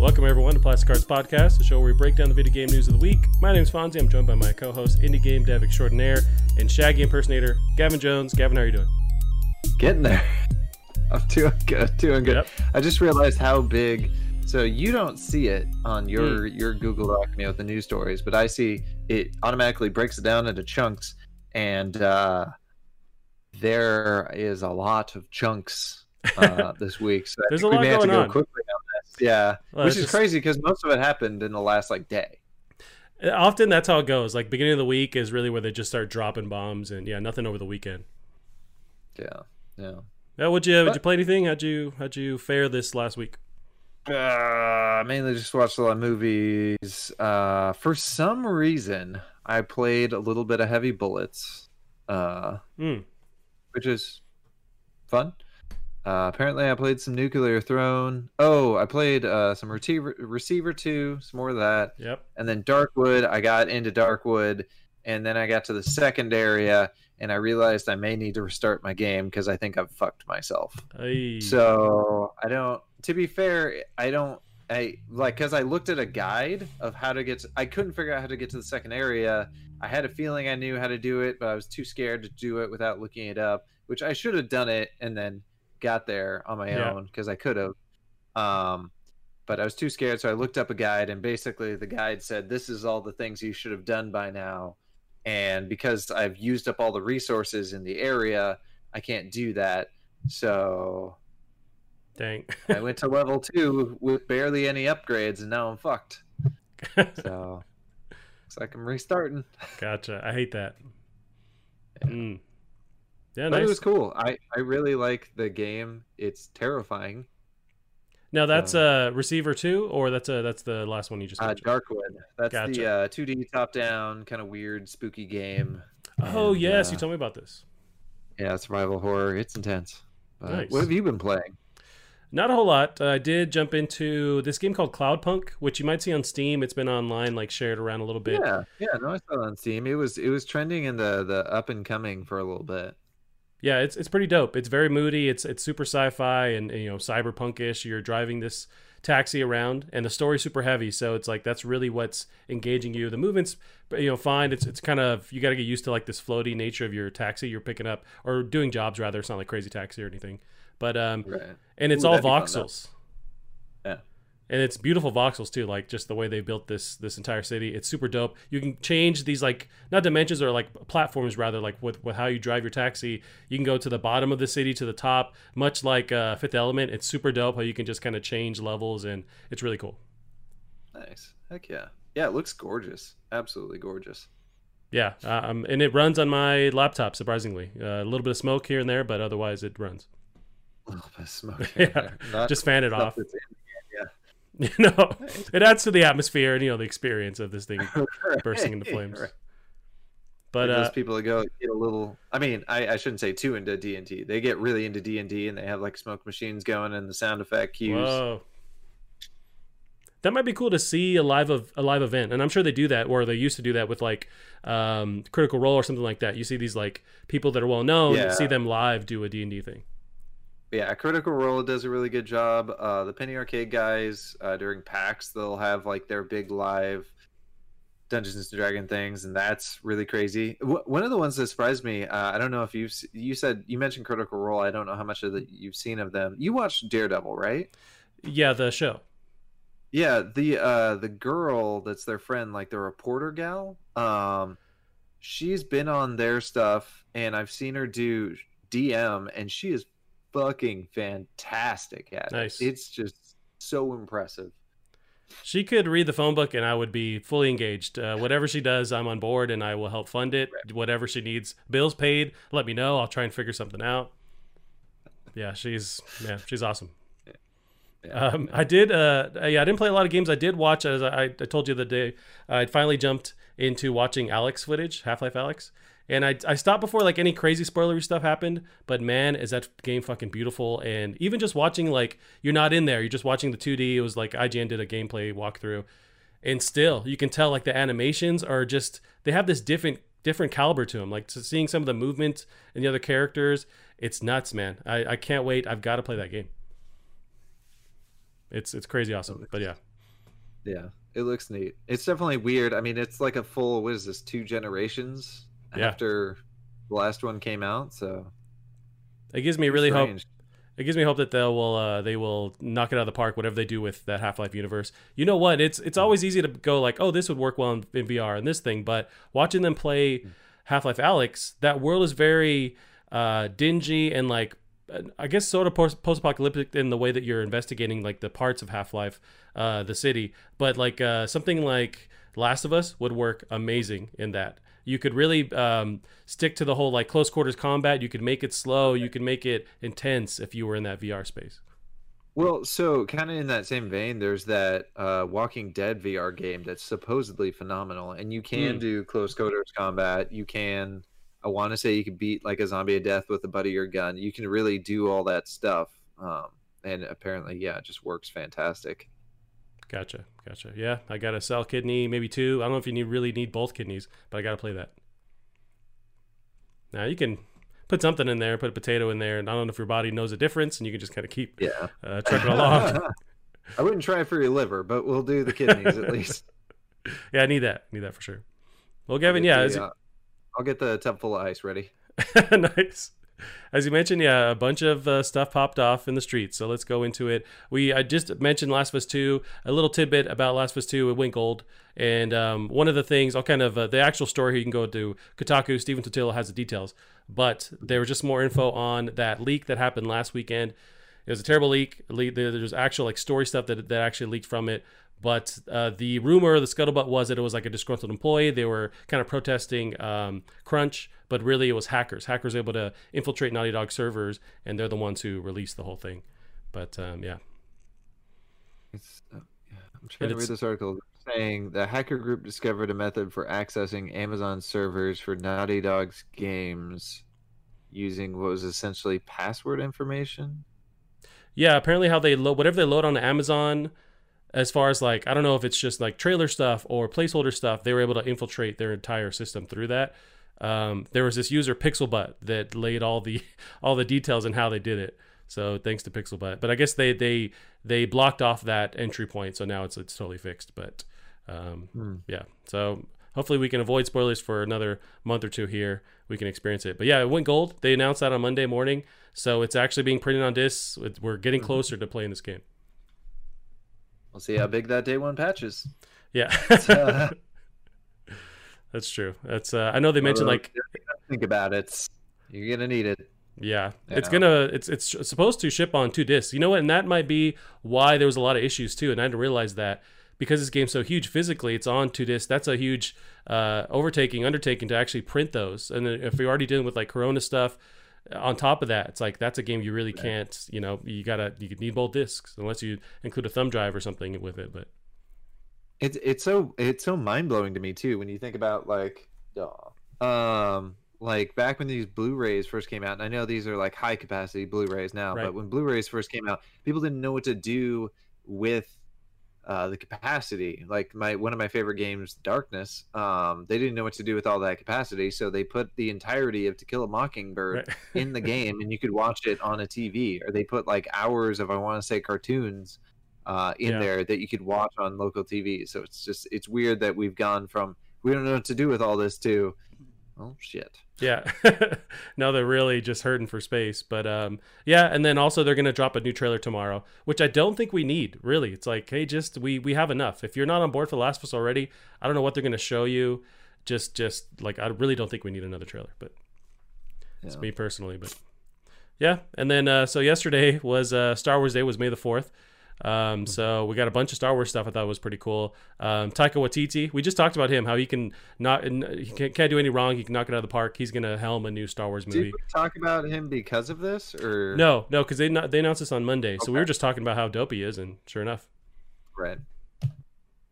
Welcome everyone to Plastic Cards Podcast, the show where we break down the video game news of the week. My name is Fonzie. I'm joined by my co-host, indie game dev extraordinaire, and Shaggy impersonator, Gavin Jones. Gavin, how are you doing? Getting there. I'm doing good. Doing good. Yep. I just realized how big. So you don't see it on your your Google Doc, you know, with the news stories, but I see it automatically breaks it down into chunks, and uh, there is a lot of chunks uh, this week. So There's a we lot may have to going go on. quickly. Yeah, Well, which is just- crazy because most of it happened in the last like day. Often that's how it goes. Like beginning of the week is really where they just start dropping bombs, and yeah, nothing over the weekend. Yeah, yeah. Yeah, would you would you play anything? How'd you how'd you fare this last week? Uh, mainly just watched a lot of movies. Uh, for some reason, I played a little bit of Heavy Bullets, uh, Hmm. which is fun. Uh, apparently, I played some Nuclear Throne. Oh, I played uh, some Receiver Receiver Two, some more of that, Yep. and then Darkwood. I got into Darkwood, and then I got to the second area, and I realized I may need to restart my game because I think I've fucked myself. Ay. So I don't. To be fair, I don't. I like because I looked at a guide of how to get. To, I couldn't figure out how to get to the second area. I had a feeling I knew how to do it, but I was too scared to do it without looking it up. Which I should have done it and then got there on my Yeah. own because I could have. Um, but I was too scared, so I looked up a guide, and basically the guide said, "This is all the things you should have done by now." And because I've used up all the resources in the area, I can't do that. So Dang. I went to level two with barely any upgrades, and now I'm fucked. So looks like I'm restarting. gotcha. I hate that. Mm. Yeah, But nice. it was cool. I I really like the game. It's terrifying. Now that's So- uh receiver two, or that's a that's the last one you just Uh. Darkwood. That's Gotcha. the uh, 2D top-down kind of weird, spooky game. oh And, yes, uh, you told me about this. Yeah, survival horror. It's intense. Nice. What have you been playing? Not a whole lot. Uh, I did jump into this game called Cloudpunk, which you might see on Steam. It's been online, like shared around a little bit. Yeah, yeah. No, I saw it on Steam. It was it was trending in the the up and coming for a little bit. Yeah, it's it's pretty dope. It's very moody. It's it's super sci-fi and, and, you know cyberpunkish. You're driving this taxi around, and the story's super heavy. So it's like that's really what's engaging you. The movements, you know, fine. It's it's kind of you got to get used to like this floaty nature of your taxi you're picking up or doing jobs rather. It's not like crazy taxi or anything, but um, Right. and it's Ooh, all voxels. And it's beautiful voxels too, like just the way they built this this entire city. It's super dope. You can change these like not dimensions or like platforms rather, like with, with how you drive your taxi. You can go to the bottom of the city to the top, much like uh, Fifth Element. It's super dope how you can just kind of change levels, and it's really cool. Nice. Heck yeah. Yeah, it looks gorgeous. Absolutely gorgeous. Yeah, um, and it runs on my laptop surprisingly. Uh, a little bit of smoke here and there, but otherwise it runs. A little bit of smoke. Yeah, in there. Not Just fan it off. You know, it adds to the atmosphere and you know the experience of this thing the- bursting into flames. right. But uh, those people that go get a little. I mean, I, I shouldn't say too into D and D. They get really into D and D, and they have like smoke machines going and the sound effect cues. Whoa. That might be cool to see a live of a live event, and I'm sure they do that, or they used to do that with like um, Critical Role or something like that. You see these like people that are well known, Yeah. see them live do a D and D thing. Yeah, Critical Role does a really good job. Uh, the Penny Arcade guys uh, during PAX, they'll have like their big live Dungeons and Dragon things, and that's really crazy. W- one of the ones that surprised me, uh, I don't know if you've you said you mentioned Critical Role. I don't know how much of the you've seen of them. You watched Daredevil, right? Yeah, the show. Yeah, the uh the girl that's their friend, like the reporter gal, um she's been on their stuff and I've seen her do DM and she is fucking fantastic at Nice. it. It's just so impressive. She could read the phone book, and I would be fully engaged. Uh, whatever she does, I'm on board, and I will help fund it. Whatever she needs, bills paid. Let me know. I'll try and figure something out. Yeah, she's yeah, she's awesome. Yeah. Um, I did. Uh, yeah, I didn't play a lot of games. I did watch, as I, I told you the day, I finally jumped into watching Alyx footage, Half Life Alyx, and I, I stopped before like any crazy spoilery stuff happened. But man, is that game fucking beautiful! And even just watching, like, you're not in there, you're just watching the 2D. It was like IGN did a gameplay walkthrough, and still you can tell like the animations are just they have this different different caliber to them. Like so seeing some of the movement and the other characters, it's nuts, man. I, I can't wait. I've got to play that game. It's it's crazy awesome. But yeah, Yeah, it looks neat. It's definitely weird. I mean, it's like a full what is this? Two generations Yeah. after the last one came out. So It gives me really hope. It gives me hope that they will uh, they will knock it out of the park. Whatever they do with that Half Life universe. You know what? It's it's always easy to go like, oh, this would work well in, in VR and this thing. But watching them play Half Life Alyx, that world is very uh, dingy and like I guess sort of post apocalyptic in the way that you're investigating like the parts of Half Life, uh, the city. But like uh, something like Last of Us would work amazing in that. You could really um, stick to the whole like close quarters combat. You could make it slow. You could make it intense if you were in that VR space. Well, so kind of in that same vein, there's that uh, Walking Dead VR game that's supposedly phenomenal, and you can Hmm. do close quarters combat. You can, I want to say, you can beat like a zombie to death with the butt of your gun. You can really do all that stuff, um, and apparently, yeah, it just works fantastic. Gotcha, gotcha. Yeah, I got a sell kidney, maybe two. I don't know if you need really need both kidneys, but I got to play that. Now you can put something in there, put a potato in there, and I don't know if your body knows the difference, and you can just kind of keep Yeah, uh, trucking along. I wouldn't try it for your liver, but we'll do the kidneys at least. yeah, I need that. Need that for sure. Well, Gavin, yeah, the, uh, I'll get the tub full of ice ready. nice. As you mentioned, yeah, a bunch of uh, stuff popped off in the streets. So let's go into it. We I just mentioned Last of Us Two, a little tidbit about Last of Us Two. It went gold, and um, one of the things, I'll kind of uh, the actual story. You can go to Kotaku. Stephen Totilo has the details, but there was just more info on that leak that happened last weekend. It was a terrible leak. leak There's actual like story stuff that that actually leaked from it. But uh, the rumor, the scuttlebutt was that it was like a disgruntled employee. They were kind of protesting um, crunch, but really it was hackers. Hackers able to infiltrate Naughty Dog servers, and they're the ones who released the whole thing. But um, yeah, It's, uh, yeah, I'm trying to read this article saying the hacker group discovered a method for accessing Amazon servers for Naughty Dog's games using what was essentially password information. yeah. Apparently, how they load whatever they load on Amazon, as far as like I don't know if it's just like trailer stuff or placeholder stuff, they were able to infiltrate their entire system through that. Um, there was this user Pixelbutt that laid all the all the details and how they did it. So thanks to Pixelbutt, but I guess they they they blocked off that entry point, so now it's it's totally fixed. But um, Hmm. yeah, so hopefully we can avoid spoilers for another month or two here. We can experience it. But yeah, it went gold. They announced that on Monday morning, so it's actually being printed on discs. We're getting closer to playing this game. We'll see how big that day one patch is. Yeah, Uh, that's true. That's uh, I know they mentioned like think about it. You're gonna need it. Yeah, it's Yeah. gonna it's it's supposed to ship on two discs. You know what? And that might be why there was a lot of issues too. And I didn't realize that because this game's so huge physically, it's on two discs. That's a huge uh, overtaking, undertaking to actually print those. And if you're already dealing with like Corona stuff, on top of that, it's like that's a game you really can't. You know, you gotta you need both discs unless you include a thumb drive or something with it. But It's it's so it's so mind blowing to me too when you think about like um like back when these Blu-rays first came out, and I know these are like high capacity Blu-rays now, Right. but when Blu-rays first came out, people didn't know what to do with uh, the capacity. Like my one of my favorite games, Darkness, um, they didn't know what to do with all that capacity, so they put the entirety of To Kill a Mockingbird right. in the game, and you could watch it on a TV. Or they put like hours of I want to say cartoons uh, in Yeah. there that you could watch on local TV. So it's just it's weird that we've gone from we don't know what to do with all this to oh shit. Yeah. now they're really just hurting for space. But um, yeah, and then also they're gonna drop a new trailer tomorrow, which I don't think we need. Really, it's like, hey, just we we have enough. If you're not on board for The Last of Us already, I don't know what they're gonna show you. Just just like I really don't think we need another trailer. But it's Yeah. me personally. But yeah, and then uh, so yesterday was uh, Star Wars Day was May the fourth. Um, so we got a bunch of Star Wars stuff. I thought was pretty cool. Um, Taika Waititi, we just talked about him, how he can not, he can't, do any wrong. He can knock it out of the park. He's gonna helm a new Star Wars Did movie. we talk about him because of this or No, no, because they not, they announced this on Monday, so we were just talking about how dope he is, and sure enough, right?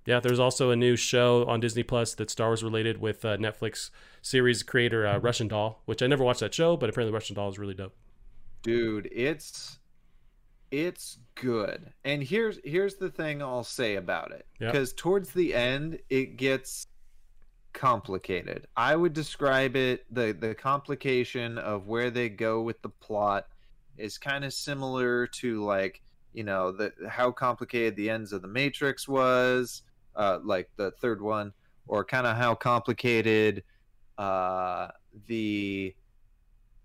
yeah. There's also a new show on Disney Plus that's Star Wars related with uh, Netflix series creator uh, Russian Doll, which I never watched that show, but apparently Russian Doll is really dope. Dude, it's it's good. And here's here's the thing I'll say about it. Yeah. Because towards the end it gets complicated. I would describe it the the complication of where they go with the plot is kind of similar to like you know the how complicated the ends of the Matrix was, uh, like the third one, or kind of how complicated uh, the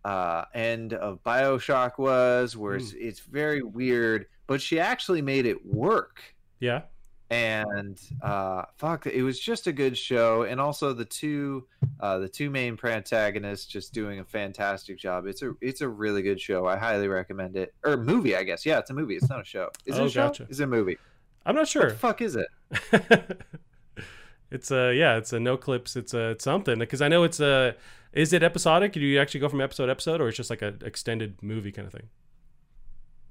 uh, end of Bioshock was, where it's, it's very weird. But she actually made it work. Yeah. and uh fuck it was just a good show and also the two uh the two main protagonists just doing a fantastic job. It's a it's a really good show. I highly recommend it. Or movie i guess. Yeah it's a movie. It's not a show. Is it Oh, a show? gotcha. is it a movie? I'm not what sure. the fuck is it it's a yeah, it's a no clips. It's a it's something because I know it's a. Is it episodic? Do you actually go from episode to episode, or it's just like an extended movie kind of thing?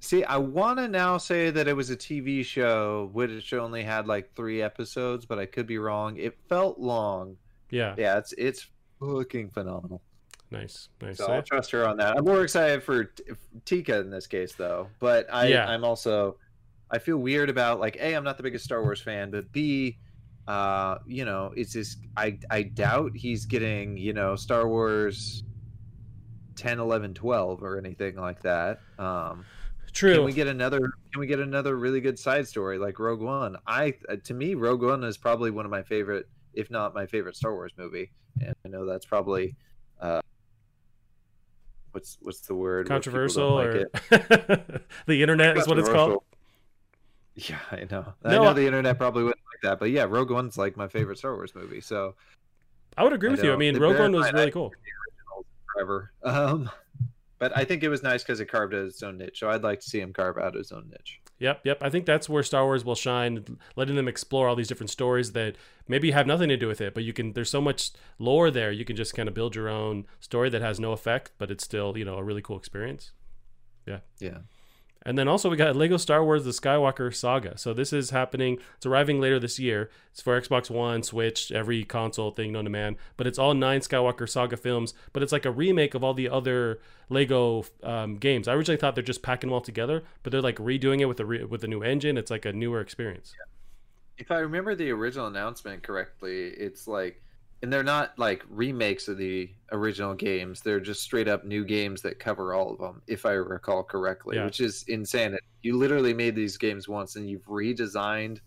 see i want to now say that it was a tv show which only had like three episodes but i could be wrong it felt long Yeah, yeah it's it's fucking phenomenal nice, nice. So? I'll trust her on that. I'm more excited for Tika in this case, though. But I, Yeah. I'm also, I feel weird about like, a, I'm not the biggest Star Wars fan, but b, uh, you know, it's just I, I doubt he's getting, you know, Star Wars 10, 11, 12 or anything like that. Um, True. can we get another? Can we get another really good side story like Rogue One? I, uh, to me, Rogue One is probably one of my favorite, if not my favorite Star Wars movie, and I know that's probably. Uh, What's what's the word? where people don't Controversial like or the internet is what it's called. Yeah, I know. I know I- the internet probably wouldn't like that, but yeah, Rogue One's like my favorite Star Wars movie. So I would agree I with you. I mean, The Rogue One was really cool. forever. Um, but I think it was nice because it carved out its own niche. So I'd like to see him carve out his own niche. Yep, yep. I think that's where Star Wars will shine, letting them explore all these different stories that maybe have nothing to do with it, but you can. There's so much lore there. You can just kind of build your own story that has no effect, but it's still you know a really cool experience. Yeah. Yeah. And then also we got Lego Star Wars: The Skywalker Saga. So this is happening. It's arriving later this year. It's for Xbox One, Switch, every console thing known to man. But it's all nine Skywalker Saga films. But it's like a remake of all the other Lego um, games. I originally thought they're just packing them all together, but they're like redoing it with a re- with a new engine. It's like a newer experience. If I remember the original announcement correctly, it's like, and they're not like remakes of the original games. They're just straight up new games that cover all of them, if I recall correctly, Yeah. which is insane. You literally made these games once and you've redesigned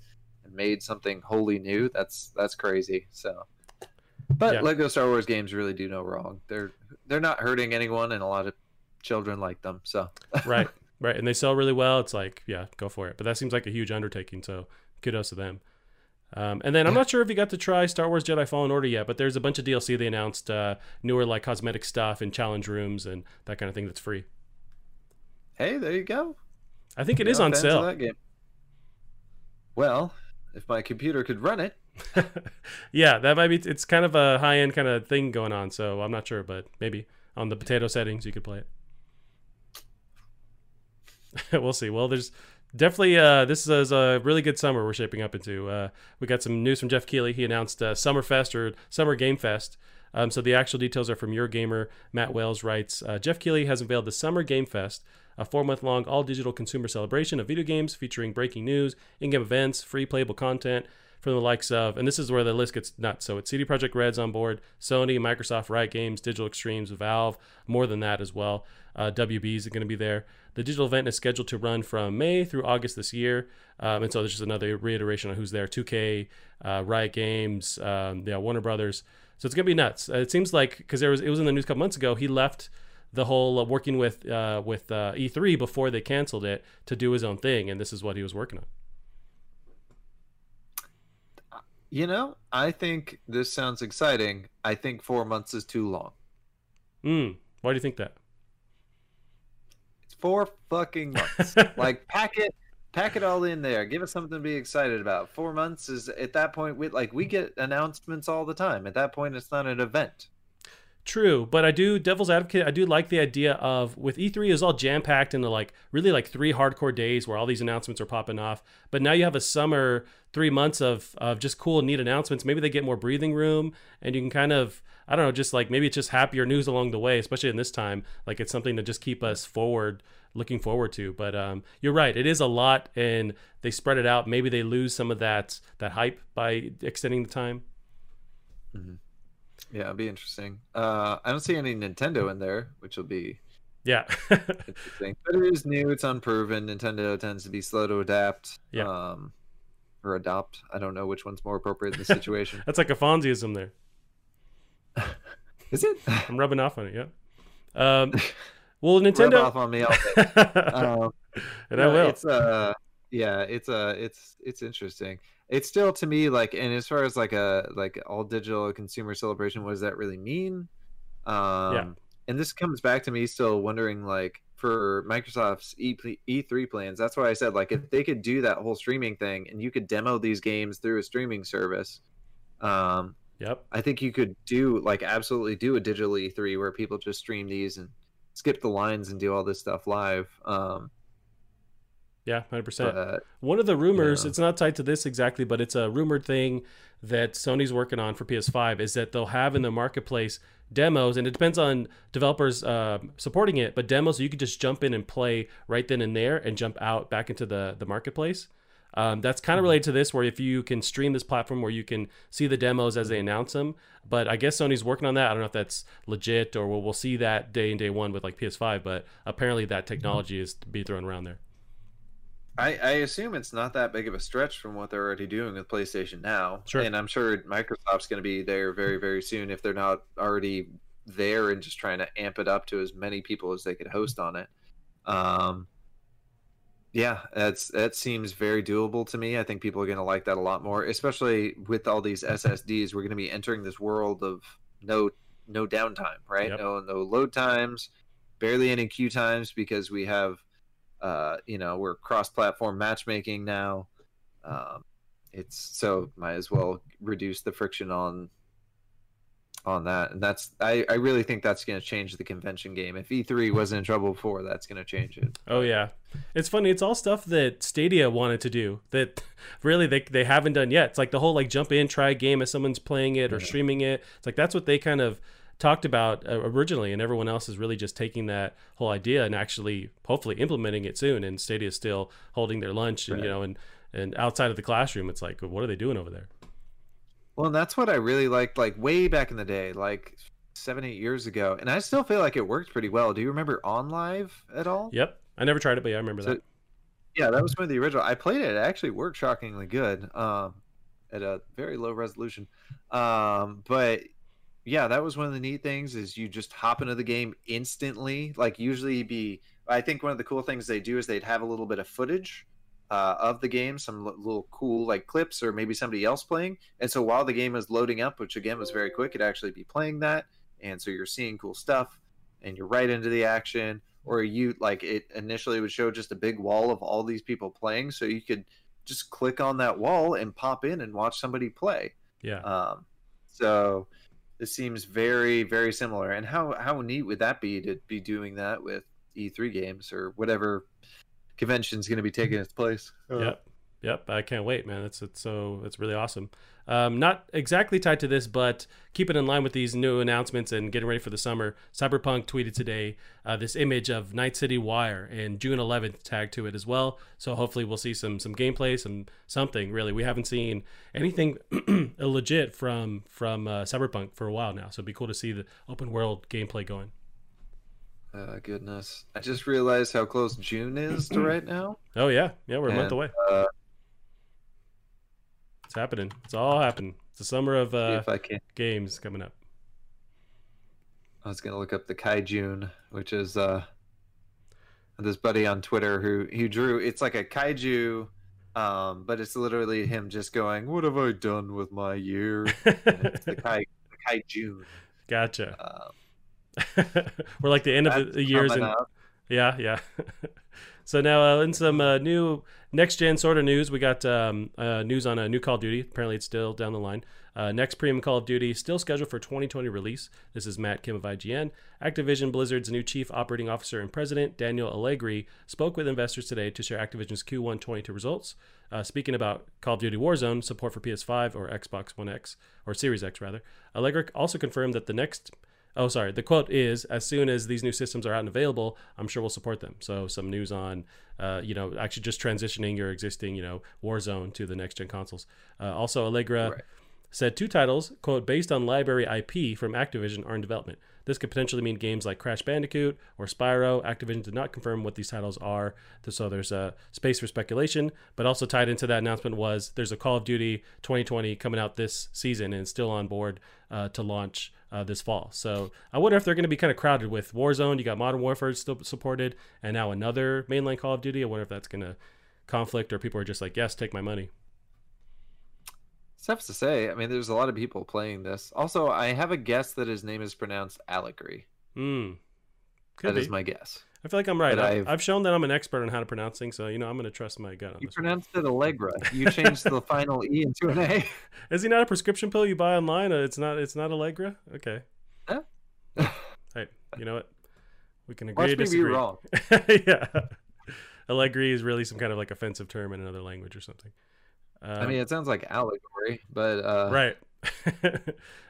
and made something wholly new. That's that's crazy. So, but Yeah. Lego Star Wars games really do no wrong. They're they're not hurting anyone, and a lot of children like them. So, right right and they sell really well it's like yeah go for it but that seems like a huge undertaking so kudos to them um, and then i'm not sure if you got to try star wars jedi fallen order yet but there's a bunch of dlc they announced uh, newer like cosmetic stuff and challenge rooms and that kind of thing that's free. Hey, there you go. i think it is on sale. That game. Well, if my computer could run it, yeah that might be it's kind of a high-end kind of thing going on so i'm not sure but maybe on the potato settings you could play it. We'll see. Well there's definitely uh, this is a really good summer we're shaping up into uh, we got some news from jeff keighley he announced uh, summerfest or summer game fest um, so the actual details are from Eurogamer matt wales writes uh, jeff keighley has unveiled the summer game fest a four-month-long all-digital consumer celebration of video games featuring breaking news in-game events free playable content from the likes of, and this is where the list gets nuts. So it's CD Projekt Red's on board, Sony, Microsoft, Riot Games, Digital Extremes, Valve, more than that as well. Uh, WB's are going to be there. The digital event is scheduled to run from May through August this year, um, and so there's just another reiteration on who's there: 2K, uh, Riot Games, um, yeah, Warner Brothers. So it's going to be nuts. Uh, it seems like because there was it was in the news a couple months ago. He left the whole uh, working with uh, with uh, E3 before they canceled it to do his own thing, and this is what he was working on. you know, I think this sounds exciting. I think four months is too long. Mm, why do you think that? Four fucking months. like pack it, pack it all in there. Give us something to be excited about. Four months is at that point. We like we get announcements all the time. At that point, it's not an event. True, but I do devil's advocate. I do like the idea of with E3 is all jam packed into like really like three hardcore days where all these announcements are popping off. But now you have a summer, three months of of just cool, neat announcements. Maybe they get more breathing room, and you can kind of I don't know, just like maybe it's just happier news along the way, especially in this time. Like it's something to just keep us forward, looking forward to. But um, you're right, it is a lot, and they spread it out. Maybe they lose some of that that hype by extending the time. Yeah, it'd be interesting. Uh, I don't see any Nintendo in there, which will be Yeah. Interesting. But it is new. It's unproven. Nintendo tends to be slow to adapt. Yeah. Um, or adopt. I don't know which one's more appropriate in the situation. That's like a Fonzieism there. Is it? I'm rubbing off on it. Yeah. Um, well, Rub Nintendo. off on me. Um, and I will. It's uh, yeah, it's uh, it's it's interesting. It's still to me like, and as far as like a like all digital consumer celebration, what does that really mean? Um, Yeah. And this comes back to me still wondering like for Microsoft's E E3 plans. That's why I said like if they could do that whole streaming thing and you could demo these games through a streaming service, um, Yep. I think you could do like absolutely do a digital E3 where people just stream these and skip the lines and do all this stuff live. Um, Yeah. Hundred percent. One of the rumors, Yeah. it's not tied to this exactly, but it's a rumored thing that Sony's working on for PS5 is that they'll have in the marketplace demos, and it depends on developers uh, supporting it, but demos so you could just jump in and play right then and there and jump out back into the, the marketplace. Um, that's kind of related to this, where if you can stream this platform where you can see the demos as they announce them, but I guess Sony's working on that. I don't know if that's legit or we'll, we'll see that day in day one with like PS5, but apparently that technology is to be thrown around there. I, I assume it's not that big of a stretch from what they're already doing with PlayStation now. Sure. And I'm sure Microsoft's going to be there very, very soon if they're not already there and just trying to amp it up to as many people as they could host on it. Um, yeah, that's that seems very doable to me. I think people are going to like that a lot more, especially with all these SSDs. We're going to be entering this world of no no downtime, right? Yep. No no load times, barely any queue times because we have uh, you know we're cross-platform matchmaking now um, it's so might as well reduce the friction on on that and that's i, I really think that's going to change the convention game if e3 wasn't in trouble before that's going to change it Oh yeah, it's funny. It's all stuff that Stadia wanted to do that really they they haven't done yet. It's like the whole like jump in, try a game as someone's playing it or Yeah. streaming it. It's like that's what they kind of talked about uh, originally, and everyone else is really just taking that whole idea and actually hopefully implementing it soon. And Stadia is still holding their lunch, and you know, and and outside of the classroom, it's like what are they doing over there? Well and that's what i really liked like way back in the day like seven eight years ago and i still feel like it worked pretty well do you remember OnLive at all Yep, I never tried it, but yeah, I remember So- that. Yeah, that was one of the original. I played it. It actually worked shockingly good um, at a very low resolution. Um, but yeah, that was one of the neat things is you just hop into the game instantly. Like usually be, I think one of the cool things they do is they'd have a little bit of footage uh, of the game, some li- little cool like clips or maybe somebody else playing. And so while the game is loading up, which again was very quick, it'd actually be playing that. And so you're seeing cool stuff and you're right into the action or you like it initially would show just a big wall of all these people playing so you could just click on that wall and pop in and watch somebody play Yeah, um, so this seems very very similar and how how neat would that be to be doing that with e3 games or whatever convention's going to be taking its place Yep. Yep. I can't wait, man. It's it's so it's really awesome. Um, not exactly tied to this, but keep it in line with these new announcements and getting ready for the summer. Cyberpunk tweeted today uh, this image of Night City Wire and June 11th tagged to it as well. So hopefully we'll see some some gameplay, some something. Really, we haven't seen anything legit from from uh, Cyberpunk for a while now. So it'd be cool to see the open world gameplay going. Uh, goodness i just realized how close june is to right now Oh yeah, yeah, we're a month away. uh, It's happening. It's all happening. It's the summer of uh, if i can games coming up. I was gonna look up the kaijun, which is uh this buddy on Twitter who he drew. It's like a kaiju, um, but it's literally him just going, "What have I done with my year?" It's the kai the kaijun. gotcha. Um, We're like the end of the- years, and out. yeah, yeah. so now uh, in some uh, new next gen sort of news, we got um, uh, news on a new Call of Duty. Apparently, it's still down the line. Uh, next premium Call of Duty still scheduled for 2020 release. This is Matt Kim of IGN. Activision Blizzard's new chief operating officer and president Daniel Alegre spoke with investors today to share Activision's Q1 22 results. Uh, speaking about Call of Duty Warzone support for PS5 or Xbox One X or Series X rather, Alegre also confirmed that the next Oh, sorry. The quote is: "As soon as these new systems are out and available, I'm sure we'll support them." So, some news on, uh, you know, actually just transitioning your existing, you know, Warzone to the next gen consoles. Uh, also, Allegra Right. said two titles, quote, based on library IP from Activision are in development. This could potentially mean games like Crash Bandicoot or Spyro. Activision did not confirm what these titles are, so there's a space for speculation. But also tied into that announcement was there's a Call of Duty 2020 coming out this season and still on board uh, to launch uh, this fall. So I wonder if they're going to be kind of crowded with Warzone. You got Modern Warfare still supported, and now another mainline Call of Duty. I wonder if that's going to conflict or people are just like, yes, take my money. It's tough to say. I mean, there's a lot of people playing this. Also, I have a guess that his name is pronounced Allegory. Hmm. That be. is my guess. I feel like I'm right. I've, I've, shown that I'm an expert on how to pronounce things, so you know I'm going to trust my gut on you this. You pronounced one. it Allegra. You changed the final e into an a. Is he not a prescription pill you buy online? It's not. It's not Allegra. Okay. Huh? hey, you know what? We can agree Watch to disagree. Wrong. yeah. Allegri is really some kind of like offensive term in another language or something. Um, I mean, it sounds like allegory, but uh... right.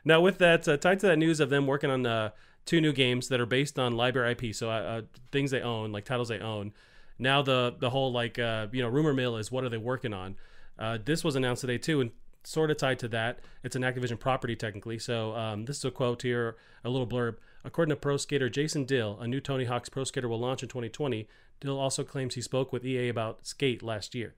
now, with that, uh, tied to that news of them working on uh, two new games that are based on library IP, so uh, uh, things they own, like titles they own. Now the the whole like uh, you know rumor mill is what are they working on? Uh, this was announced today too, and sort of tied to that. It's an Activision property technically. So um, this is a quote here, a little blurb. According to pro skater Jason Dill, a new Tony Hawk's Pro Skater will launch in 2020. Dill also claims he spoke with EA about Skate last year.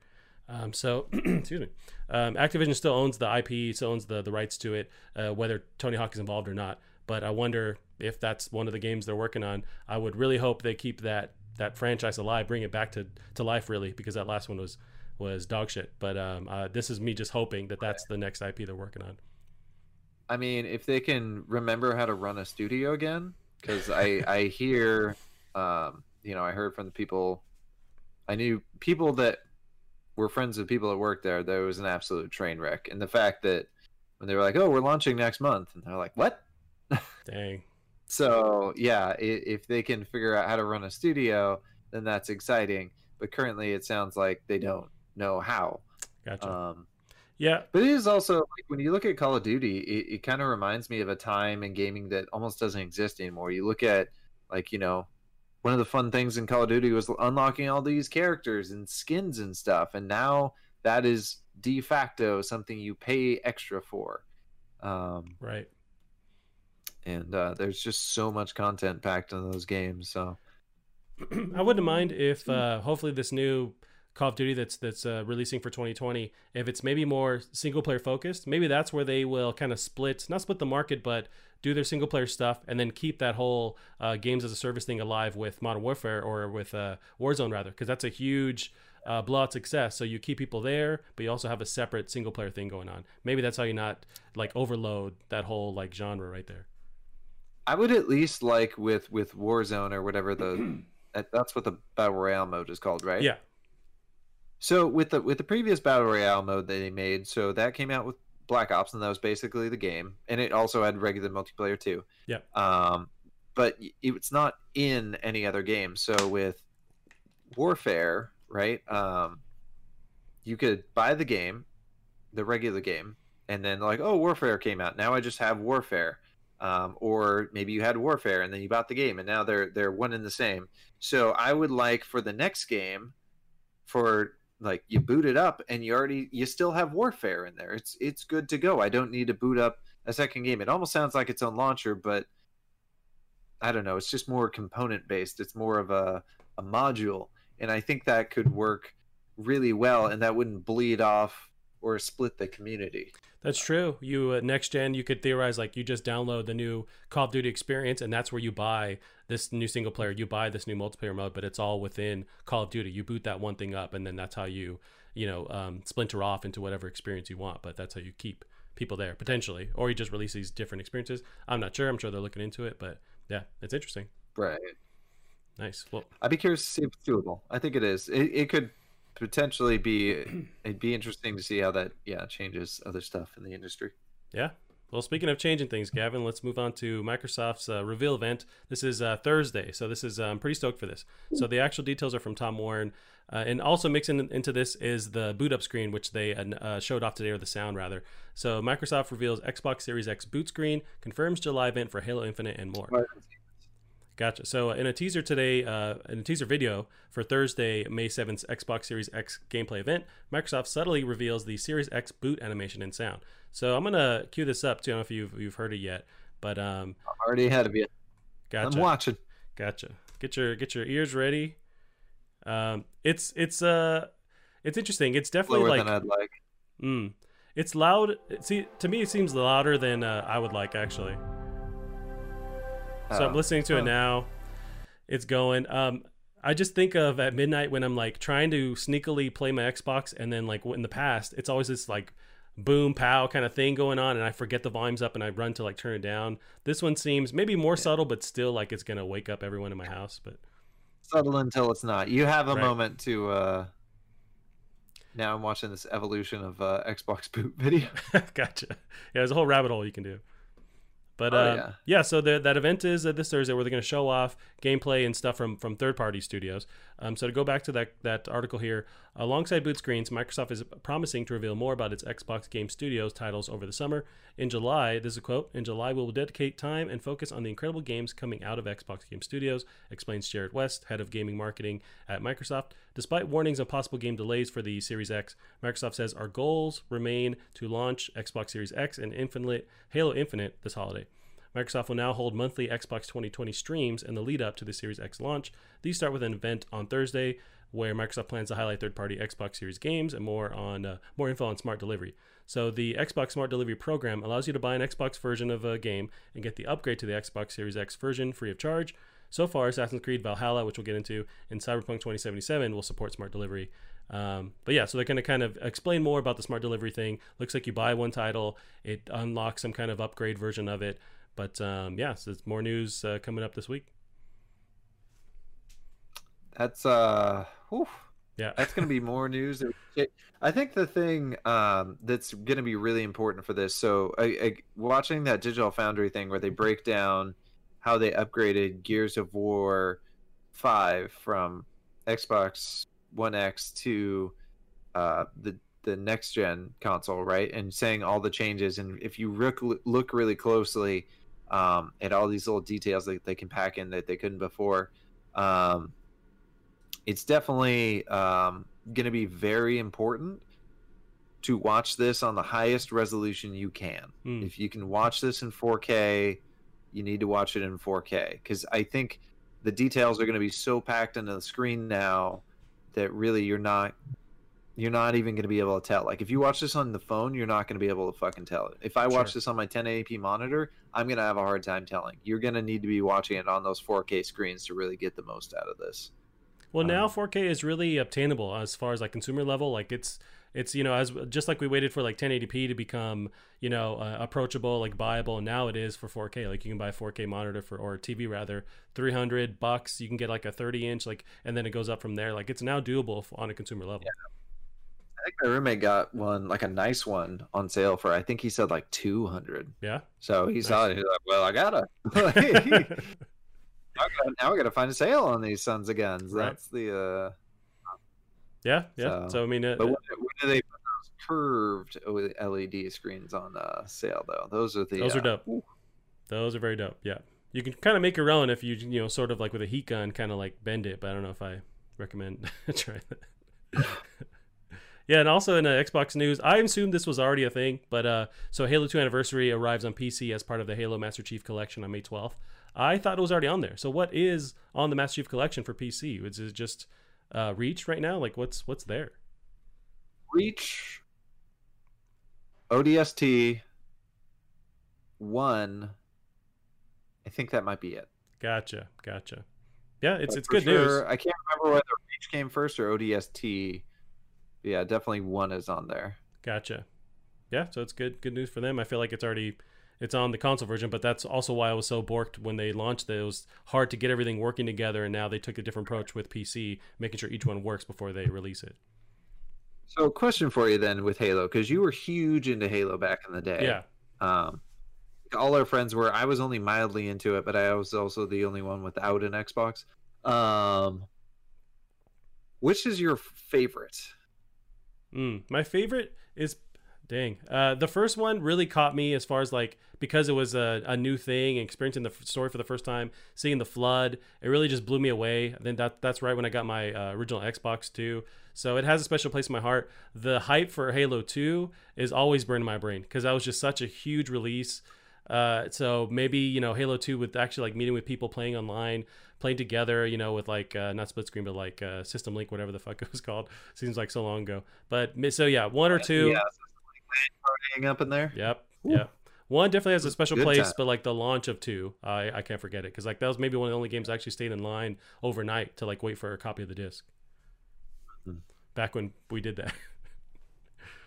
Um, so, excuse me. Um, Activision still owns the IP, still owns the the rights to it, uh, whether Tony Hawk is involved or not. But I wonder if that's one of the games they're working on. I would really hope they keep that that franchise alive, bring it back to to life, really, because that last one was was dog shit. But um, uh, this is me just hoping that that's the next IP they're working on. I mean, if they can remember how to run a studio again, because I I hear, um, you know, I heard from the people, I knew people that were friends with people that worked there. There was an absolute train wreck, and the fact that when they were like, "Oh, we're launching next month," and they're like, "What?" Dang. So yeah, if they can figure out how to run a studio, then that's exciting. But currently, it sounds like they don't know how. Gotcha. Um, yeah, but it is also like when you look at Call of Duty, it, it kind of reminds me of a time in gaming that almost doesn't exist anymore. You look at like you know, one of the fun things in Call of Duty was unlocking all these characters and skins and stuff, and now that is de facto something you pay extra for. Um, right. And uh, there's just so much content packed in those games. So I wouldn't mind if uh, hopefully this new Call of Duty that's that's uh, releasing for 2020, if it's maybe more single player focused, maybe that's where they will kind of split, not split the market, but do their single player stuff and then keep that whole uh, games as a service thing alive with Modern Warfare or with uh, Warzone rather, because that's a huge uh, blowout success. So you keep people there, but you also have a separate single player thing going on. Maybe that's how you not like overload that whole like genre right there. I would at least like with with Warzone or whatever the that's what the battle royale mode is called, right? Yeah. So with the with the previous battle royale mode that they made, so that came out with Black Ops, and that was basically the game, and it also had regular multiplayer too. Yeah. Um, but it's not in any other game. So with Warfare, right? Um, you could buy the game, the regular game, and then like, oh, Warfare came out. Now I just have Warfare. Um, or maybe you had Warfare and then you bought the game, and now they're they're one and the same. So I would like for the next game for like you boot it up and you already you still have warfare in there. It's it's good to go. I don't need to boot up a second game. It almost sounds like its own launcher but i don't know. It's just more component based. It's more of a, a module. And i think that could work really well and that wouldn't bleed off or split the community that's true. You uh, next gen, you could theorize like you just download the new Call of Duty experience, and that's where you buy this new single player. You buy this new multiplayer mode, but it's all within Call of Duty. You boot that one thing up, and then that's how you you know um, splinter off into whatever experience you want. But that's how you keep people there potentially, or you just release these different experiences. I'm not sure. I'm sure they're looking into it, but yeah, it's interesting. Right. Nice. Well, I'd be curious to see if it's doable. I think it is. It, it could potentially be it'd be interesting to see how that yeah changes other stuff in the industry. Yeah. Well, speaking of changing things, Gavin, let's move on to Microsoft's uh, reveal event. This is uh, Thursday, so this is uh, I'm pretty stoked for this. So the actual details are from Tom Warren, uh, and also mixing into this is the boot up screen, which they uh, showed off today, or the sound rather. So Microsoft reveals Xbox Series X boot screen, confirms July event for Halo Infinite, and more. Gotcha. So in a teaser today, uh, in a teaser video for Thursday, May 7th, Xbox Series X gameplay event, Microsoft subtly reveals the Series X boot animation and sound. So I'm gonna cue this up too. I don't know if you've you've heard it yet, but um, already ahead of you. Gotcha. I'm watching. Gotcha. Get your get your ears ready. Um, it's it's uh it's interesting. It's definitely Lower like, than I'd like. mm, it's loud. See, to me, it seems louder than uh, I would like actually. So I'm Oh. listening to Huh. it now. It's going. Um, I just think of at midnight when I'm like trying to sneakily play my Xbox, and then like in the past, it's always this like boom pow kind of thing going on, and I forget the volumes up, and I run to like turn it down. This one seems maybe more subtle, but still like it's gonna wake up everyone in my house. But Subtle until it's not. You have a Right. moment to. uh Now I'm watching this evolution of uh Xbox boot video. gotcha. Yeah, there's a whole rabbit hole you can do. But Oh, uh, yeah. yeah. so the, that event is uh, this Thursday where they're going to show off gameplay and stuff from from third party studios. Um, so to go back to that that article here, alongside boot screens, Microsoft is promising to reveal more about its Xbox Game Studios titles over the summer. In July, this is a quote: "In July, we will dedicate time and focus on the incredible games coming out of Xbox Game Studios," explains Jerret West, head of gaming marketing at Microsoft. Despite warnings of possible game delays for the Series X, Microsoft says our goals remain to launch Xbox Series X and Infinite Halo Infinite this holiday. Microsoft will now hold monthly Xbox 2020 streams in the lead up to the Series X launch. These start with an event on Thursday where Microsoft plans to highlight third-party Xbox Series games and more on uh, more info on smart delivery. So the Xbox Smart Delivery program allows you to buy an Xbox version of a game and get the upgrade to the Xbox Series X version free of charge. So far, Assassin's Creed Valhalla, which we'll get into, and Cyberpunk 2077 will support smart delivery. Um, but yeah, so they're going to kind of explain more about the smart delivery thing. Looks like you buy one title, it unlocks some kind of upgrade version of it. But um, yeah, so there's more news uh, coming up this week. That's uh, whew, Yeah, that's going to be more news. I think the thing um, that's going to be really important for this. So, I, I, watching that Digital Foundry thing where they break down how they upgraded Gears of War Five from Xbox One X to uh, the the next gen console, right? And saying all the changes. And if you look look really closely um, at all these little details that they can pack in that they couldn't before. Um, it's definitely um, going to be very important to watch this on the highest resolution you can. Hmm. If you can watch this in 4K, you need to watch it in 4K because I think the details are going to be so packed into the screen now that really you're not you're not even going to be able to tell. Like if you watch this on the phone, you're not going to be able to fucking tell it. If I watch Sure. this on my 1080p monitor, I'm going to have a hard time telling. You're going to need to be watching it on those 4K screens to really get the most out of this. Well, now Um, 4K is really obtainable as far as like consumer level. Like it's it's you know as just like we waited for like 1080p to become you know uh, approachable like buyable. Now it is for 4K. Like you can buy a 4K monitor for or a TV rather 300 bucks. You can get like a 30 inch like and then it goes up from there. Like it's now doable on a consumer level. I think my roommate got one, like a nice one, on sale for I think he said like two hundred. Yeah. So he Nice. saw it. He's like, "Well, I gotta." now, gotta now I gotta find a sale on these sons of guns. Right. That's the. uh yeah. Yeah. So, So- I mean, uh, But when, when do they put those curved LED screens on uh, sale though? Those are the. Those are uh, dope. ooh, those are very dope. Yeah. You can kind of make your own if you you know sort of like with a heat gun kind of like bend it, but I don't know if I recommend trying that. yeah, and also in uh, Xbox news, I assumed this was already a thing, but uh, so Halo 2 Anniversary arrives on PC as part of the Halo Master Chief Collection on May 12th. I thought it was already on there. So what is on the Master Chief Collection for PC? Is it just uh, Reach right now? Like what's what's there? Reach. ODST. One. I think that might be it. Gotcha, gotcha. Yeah, it's But it's good news. I can't remember whether Reach came first or ODST. Yeah, definitely one is on there. Gotcha. Yeah, so it's good good news for them. I feel like it's already it's on the console version, but that's also why I was so borked when they launched it. It was hard to get everything working together, and now they took a different approach with PC, making sure each one works before they release it. So, question for you then with Halo, because you were huge into Halo back in the day. Yeah. Um, all our friends were. I was only mildly into it, but I was also the only one without an Xbox. Um, which is your favorite? Mm. My favorite is Dang. Uh, the first one really caught me as far as like because it was a, a new thing, experiencing the story for the first time, seeing the flood. It really just blew me away. Then that that's right when I got my uh, original Xbox too. So it has a special place in my heart. The hype for Halo 2 is always burned in my brain because that was just such a huge release. Uh, so maybe you know Halo 2 with actually like meeting with people playing online, playing together, you know, with like uh, not split screen but like uh, System Link, whatever the fuck it was called. Seems like so long ago. But so yeah, one or two. Yeah, hang up in there. Yep. Ooh. Yep. One definitely has a special Good place, time. but like the launch of two, I I can't forget it because like that was maybe one of the only games I actually stayed in line overnight to like wait for a copy of the disc. Hmm. Back when we did that.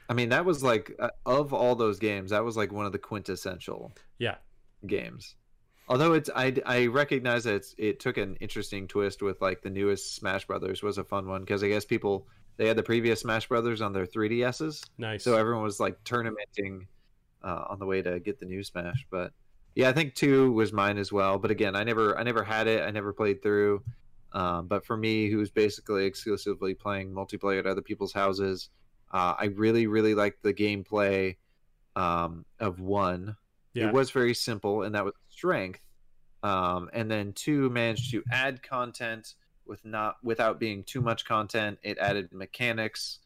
I mean, that was like uh, of all those games, that was like one of the quintessential yeah. games. Although it's, I, I recognize that it's, it took an interesting twist with like the newest Smash Brothers was a fun one because I guess people they had the previous Smash Brothers on their 3DSs, Nice. so everyone was like tournamenting uh, on the way to get the new Smash. But yeah, I think two was mine as well. But again, I never I never had it. I never played through. Um, but for me, who's basically exclusively playing multiplayer at other people's houses, uh, I really really liked the gameplay um, of one. Yeah. It was very simple, and that was strength. Um, and then two managed to add content with not without being too much content. It added mechanics,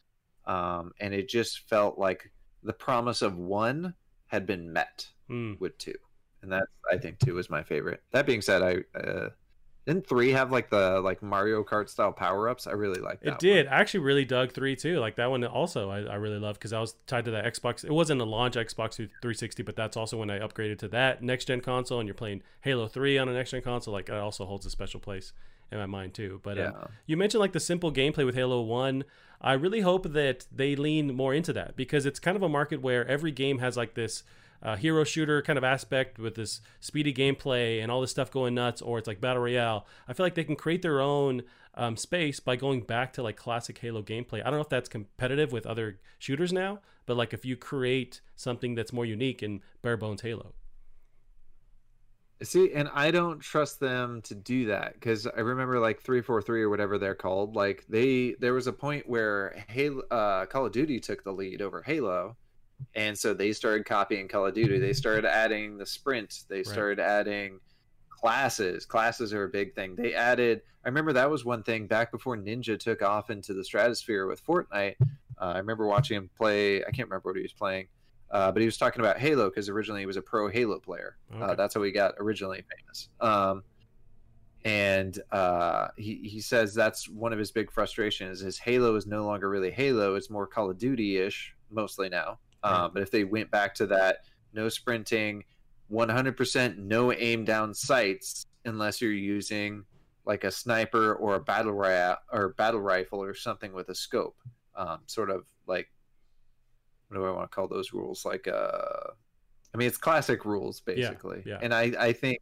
um, and it just felt like the promise of one had been met Mm. with two, and that I think two was my favorite. That being said, I uh, didn't three have like the like Mario Kart style power ups. I really liked that. It did. I actually really dug three too. Like that one also, I, I really loved because I was tied to that Xbox. It wasn't a launch Xbox 360, but that's also when I upgraded to that next gen console. And you're playing Halo 3 on a next gen console. Like it also holds a special place in my mind too. But Yeah. um, you mentioned like the simple gameplay with Halo 1. I really hope that they lean more into that because it's kind of a market where every game has like this uh, hero shooter kind of aspect with this speedy gameplay and all this stuff going nuts, or it's like battle royale. I feel like they can create their own um, space by going back to like classic Halo gameplay. I don't know if that's competitive with other shooters now, but like if you create something that's more unique in bare bones Halo. See, and I don't trust them to do that because I remember like three four three or whatever they're called. Like they, there was a point where Halo, uh, Call of Duty took the lead over Halo, and so they started copying Call of Duty. They started adding the sprint. They started adding classes. Classes are a big thing. They added. I remember that was one thing back before Ninja took off into the stratosphere with Fortnite. Uh, I remember watching him play. I can't remember what he was playing. Uh, but he was talking about Halo because originally he was a pro Halo player. Uh, that's how he got originally famous. Um, and uh, he he says that's one of his big frustrations is Halo is no longer really Halo; it's more Call of Duty ish mostly now. Um, Right. but if they went back to that, no sprinting, 100% no aim down sights unless you're using like a sniper or a battle royale or battle rifle or something with a scope. Um, sort of like what do I want to call those rules? Like uh I mean it's classic rules basically. yeah. And I I think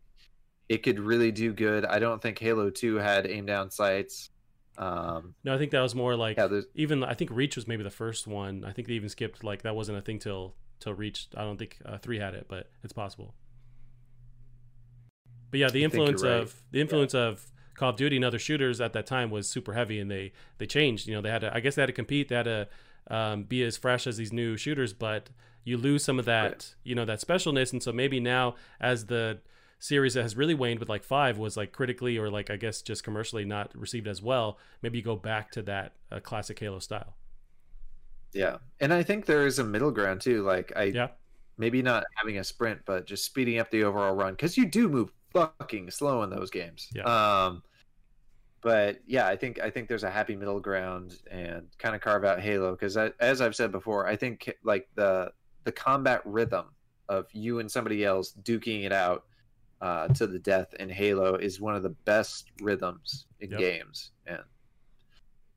it could really do good. I don't think Halo 2 had aim down sights. Um No, I think that was more like yeah, even I think Reach was maybe the first one. I think they even skipped like that wasn't a thing till till Reach. I don't think uh, three had it, but it's possible. But yeah, the I think you're influence right. of the influence of Call of Duty and other shooters at that time was super heavy, and they they changed. You know, they had to. I guess they had to compete. They had to um, be as fresh as these new shooters, but you lose some of that. Right. You know, that specialness, and so maybe now as the series that has really waned with like five was like critically or like I guess just commercially not received as well. Maybe you go back to that uh, classic Halo style. yeah. And I think there is a middle ground too. Like I Yeah. maybe not having a sprint, but just speeding up the overall run because you do move fucking slow in those games. Yeah. Um, but yeah, I think I think there's a happy middle ground and kind of carve out Halo because as I've said before, I think like the the combat rhythm of you and somebody else duking it out uh, to the death in Halo is one of the best rhythms in Yep. games, and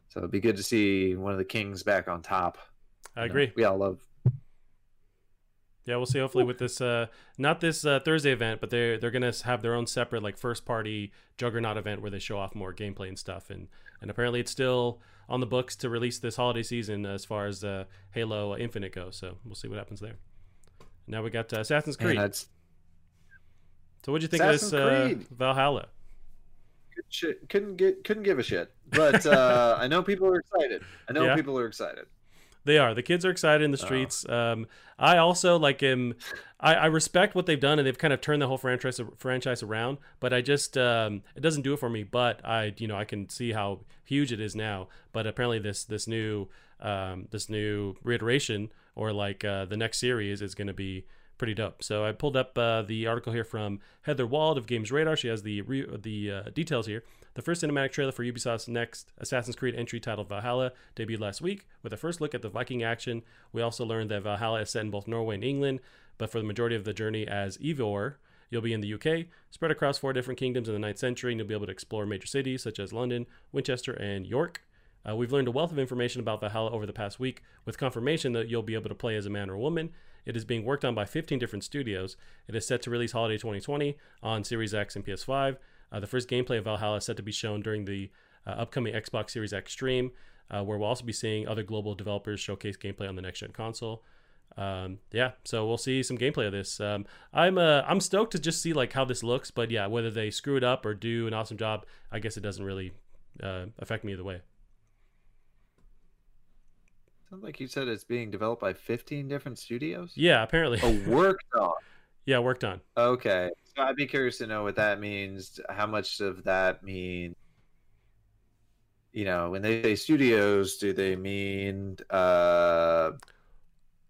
so it'd be good to see one of the kings back on top. I You know, agree. we all love Yeah, we'll see. Hopefully, with this, uh, not this uh, Thursday event, but they're they're gonna have their own separate like first party Juggernaut event where they show off more gameplay and stuff. And and apparently, it's still on the books to release this holiday season as far as uh, Halo Infinite goes. So we'll see what happens there. Now we got uh, Assassin's Creed. that's so what'd you think Assassin's of this uh, Valhalla? shit. Couldn't get couldn't give a shit. But uh, I know people are excited. I know Yeah. people are excited. They are. The kids are excited in the Oh. streets. Um, I also like am. I, I respect what they've done, and they've kind of turned the whole franchise franchise around. But I just um, it doesn't do it for me. But I, you know, I can see how huge it is now. But apparently, this this new um, this new reiteration or like uh, the next series is going to be pretty dope. So I pulled up uh, the article here from Heather Wald of Games Radar. She has the re- the uh, details here. The first cinematic trailer for Ubisoft's next Assassin's Creed entry titled Valhalla debuted last week with a first look at the Viking action. We also learned that Valhalla is set in both Norway and England, but for the majority of the journey as Eivor, you'll be in the UK, spread across four different kingdoms in the 9th century, and you'll be able to explore major cities such as London, Winchester, and York. Uh, we've learned a wealth of information about Valhalla over the past week, with confirmation that you'll be able to play as a man or a woman. It is being worked on by 15 different studios. It is set to release holiday 2020 on Series X and PS5. Uh, the first gameplay of Valhalla is set to be shown during the uh, upcoming Xbox Series X stream, uh, where we'll also be seeing other global developers showcase gameplay on the next gen console. Um, yeah, so we'll see some gameplay of this. Um, I'm uh, I'm stoked to just see like how this looks, but yeah, whether they screw it up or do an awesome job, I guess it doesn't really uh, affect me either way. Sounds like you said it's being developed by 15 different studios. Yeah, apparently. Oh, worked on. yeah, worked on. Okay, so I'd be curious to know what that means. How much of that mean? You know, when they say studios, do they mean uh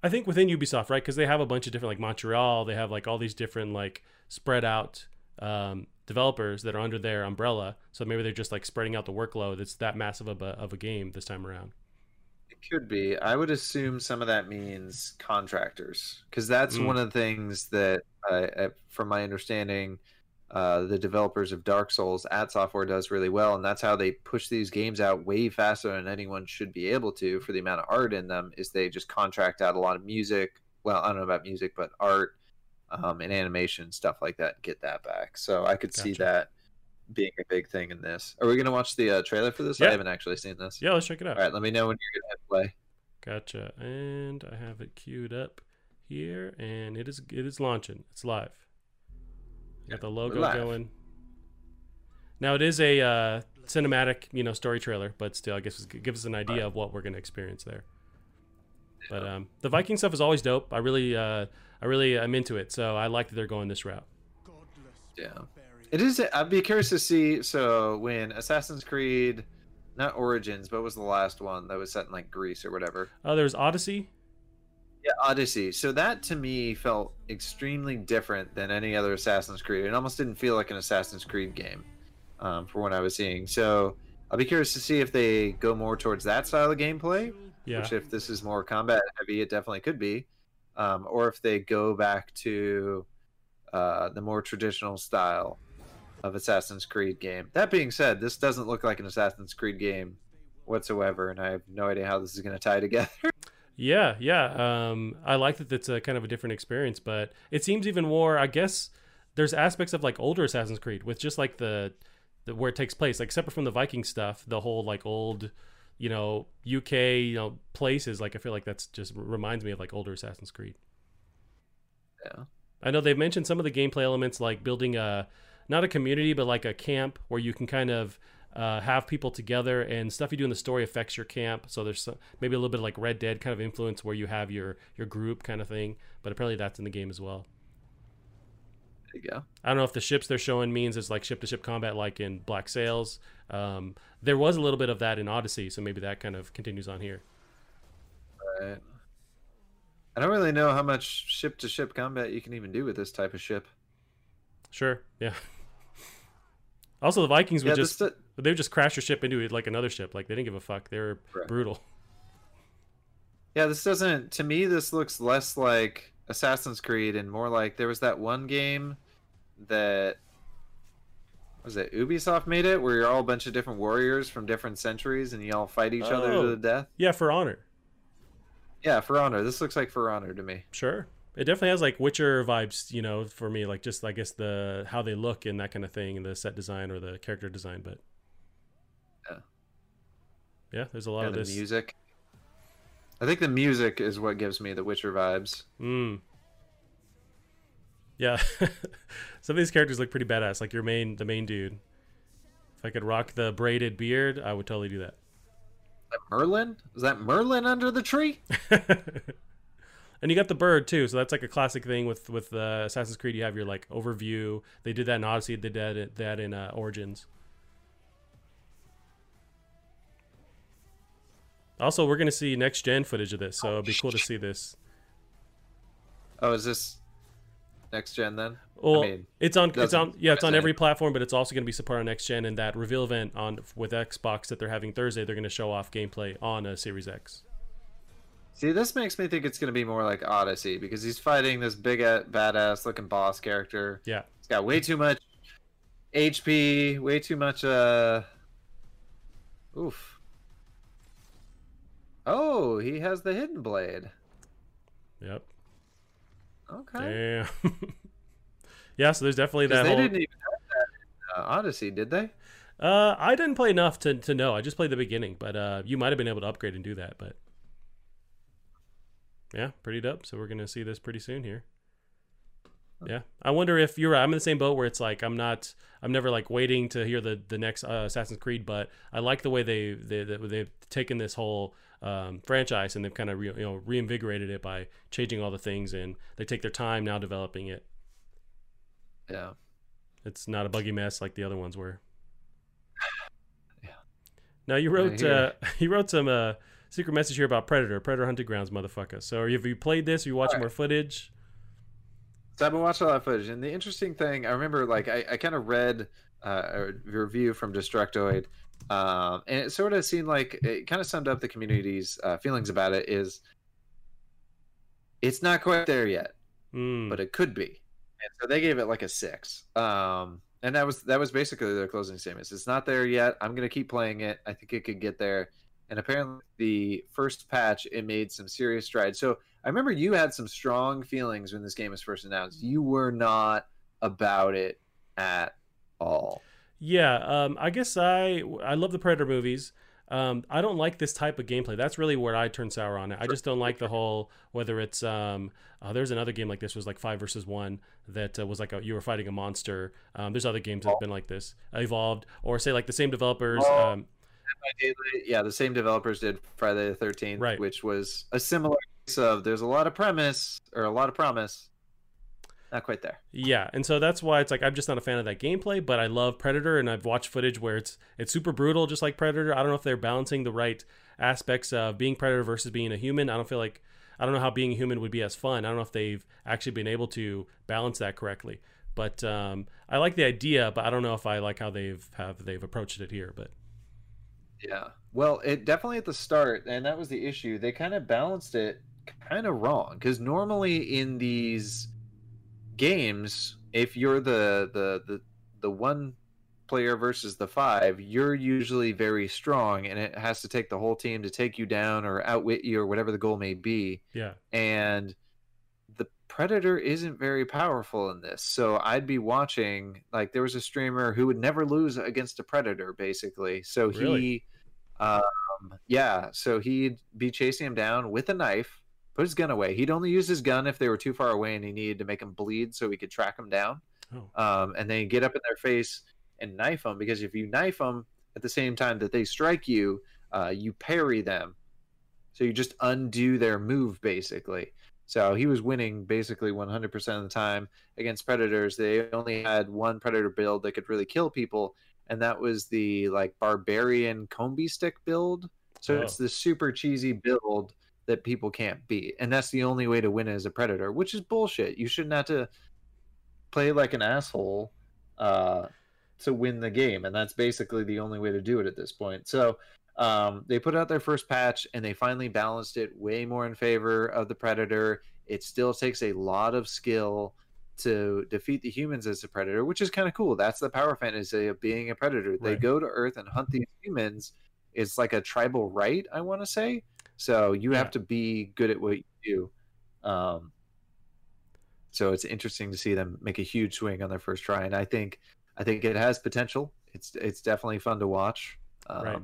I think within Ubisoft, right? Because they have a bunch of different like Montreal, they have like all these different like spread out um, developers that are under their umbrella. So maybe they're just like spreading out the workload. It's that massive of a, of a game this time around. Could be. I would assume some of that means contractors, because that's Mm. one of the things that, uh, from my understanding, uh, the developers of Dark Souls at Software does really well, and that's how they push these games out way faster than anyone should be able to for the amount of art in them. Is they just contract out a lot of music. Well, I don't know about music, but art um, and animation stuff like that. And get that back. So I could see that being a big thing in this. Are we gonna watch the uh, trailer for this? Yeah. I haven't actually seen this. Yeah, let's check it out. All right, let me know when you're gonna play. Gotcha. And I have it queued up here, and it is it is launching. It's live. Got the logo going. Now it is a uh, cinematic, you know, story trailer, but still, I guess it gives us an idea Right. of what we're going to experience there. But um, the Viking stuff is always dope. I really, uh, I really I'm into it. So I like that they're going this route. Yeah. It is. I'd be curious to see. So when Assassin's Creed, not Origins, but was the last one that was set in like Greece or whatever. Oh, there's Odyssey. Yeah, Odyssey. So that to me felt extremely different than any other Assassin's Creed. It almost didn't feel like an Assassin's Creed game, um, for what I was seeing. So I'll be curious to see if they go more towards that style of gameplay. Yeah. Which, if this is more combat heavy, it definitely could be. Um, or if they go back to uh, the more traditional style of Assassin's Creed game. That being said, this doesn't look like an Assassin's Creed game whatsoever, and I have no idea how this is going to tie together. Yeah, yeah. Um, I like that it's a kind of a different experience, but it seems even more. I guess there's aspects of like older Assassin's Creed with just like the, the where it takes place, like separate from the Viking stuff, the whole like old, you know, UK, you know, places. Like I feel like that's just reminds me of like older Assassin's Creed. Yeah. I know they've mentioned some of the gameplay elements, like building a not a community, but like a camp where you can kind of uh, have people together and stuff you do in the story affects your camp. So there's some, maybe a little bit of like Red Dead kind of influence where you have your your group kind of thing. But apparently that's in the game as well. There you go. I don't know if the ships they're showing means it's like ship to ship combat, like in Black Sails. Um, there was a little bit of that in Odyssey, so maybe that kind of continues on here. Right. I don't really know how much ship to ship combat you can even do with this type of ship. Sure, yeah. Also, the Vikings would Yeah, just this, they would just crash your ship into like another ship. Like they didn't give a fuck. They were Right. brutal. yeah, this doesn't. To me, this looks less like Assassin's Creed and more like there was that one game that was it Ubisoft made it, where you're all a bunch of different warriors from different centuries and you all fight each other Oh. to the oh. death. Yeah, for honor. Yeah, For Honor. This looks like For Honor to me. Sure. It definitely has like Witcher vibes, you know, for me, like just I guess the how they look and that kind of thing, and the set design or the character design. But Yeah. yeah, there's a lot Yeah, of the this. music. I think the music is what gives me the Witcher vibes. Mm. Yeah, some of these characters look pretty badass. Like your main, the main dude. If I could rock the braided beard, I would totally do that. Merlin? Is that Merlin under the tree? and you got the bird too, so that's like a classic thing with with uh, Assassin's Creed. You have your like overview. They did that in Odyssey. They did that in uh, Origins. Also, we're gonna see next gen footage of this, so it'd be cool to see this. Oh, is this next gen then? Well, I mean, it's on it's on yeah, it's on every platform, but it's also going to be supported on next gen. And that reveal event on with Xbox that they're having Thursday, they're going to show off gameplay on a Series X. See, this makes me think it's going to be more like Odyssey because he's fighting this big badass looking boss character. Yeah, he's got way too much HP, way too much. Uh, oof. Oh, he has the hidden blade. Yep. Okay. Damn. yeah, so there's definitely that. They whole... didn't even have that in, uh, Odyssey, did they? Uh, I didn't play enough to, to know. I just played the beginning, but uh, you might have been able to upgrade and do that. But yeah, pretty dope. So we're gonna see this pretty soon here. Yeah, I wonder if you're. I'm in the same boat where it's like I'm not. I'm never like waiting to hear the the next uh, Assassin's Creed, but I like the way they they they've taken this whole um, franchise and they've kind of re, you know reinvigorated it by changing all the things and they take their time now developing it. Yeah, it's not a buggy mess like the other ones were. Yeah. Now you wrote uh, you wrote some uh, secret message here about Predator, Predator Hunting Grounds, motherfucker. So have you played this? Are you watching right. more footage? So I've been watching a lot of footage, and the interesting thing I remember, like I, I kind of read uh, a review from Destructoid, um, and it sort of seemed like it kind of summed up the community's uh, feelings about it. Is it's not quite there yet, mm. but it could be, and so they gave it like a six. Um, and that was that was basically their closing statements. It's not there yet. I'm gonna keep playing it. I think it could get there. And apparently, the first patch it made some serious strides. So I remember you had some strong feelings when this game was first announced. You were not about it at all. Yeah, um, I guess I I love the Predator movies. Um, I don't like this type of gameplay. That's really where I turn sour on it. I just don't like the whole whether it's um, uh, there's another game like this was like five versus one that uh, was like a, you were fighting a monster. Um, there's other games that have been like this, evolved or say like the same developers. Um, yeah, the same developers did Friday the Thirteenth, right. which was a similar case of there's a lot of premise or a lot of promise. Not quite there. Yeah and so that's why it's like i'm just not a fan of that gameplay but i love predator and i've watched footage where it's it's super brutal just like predator. I don't know if they're balancing the right aspects of being predator versus being a human. I don't feel like i don't know how being a human would be as fun. I don't know if they've actually been able to balance that correctly. But um, i like the idea but i don't know if i like how they've have they've approached it here but yeah well it definitely at the start and that was the issue they kind of balanced it kind of wrong because normally in these games, if you're the the the the one player versus the five, you're usually very strong, and it has to take the whole team to take you down or outwit you or whatever the goal may be. Yeah, and predator isn't very powerful in this, so I'd be watching. Like there was a streamer who would never lose against a predator, basically. So really? he, um, yeah, so he'd be chasing him down with a knife put his gun away. He'd only use his gun if they were too far away and he needed to make him bleed so he could track him down. Oh. Um, and then get up in their face and knife them because if you knife them at the same time that they strike you, uh, you parry them. So you just undo their move basically. So he was winning basically 100% of the time against predators. They only had one predator build that could really kill people, and that was the like barbarian combi stick build. So oh. it's the super cheesy build that people can't beat, and that's the only way to win as a predator, which is bullshit. You shouldn't have to play like an asshole uh, to win the game, and that's basically the only way to do it at this point. So um, they put out their first patch, and they finally balanced it way more in favor of the predator. It still takes a lot of skill to defeat the humans as a predator, which is kind of cool. That's the power fantasy of being a predator. Right. They go to Earth and hunt these humans. It's like a tribal right, I want to say. So you yeah. have to be good at what you do. Um, so it's interesting to see them make a huge swing on their first try, and I think I think it has potential. It's it's definitely fun to watch. Um, right.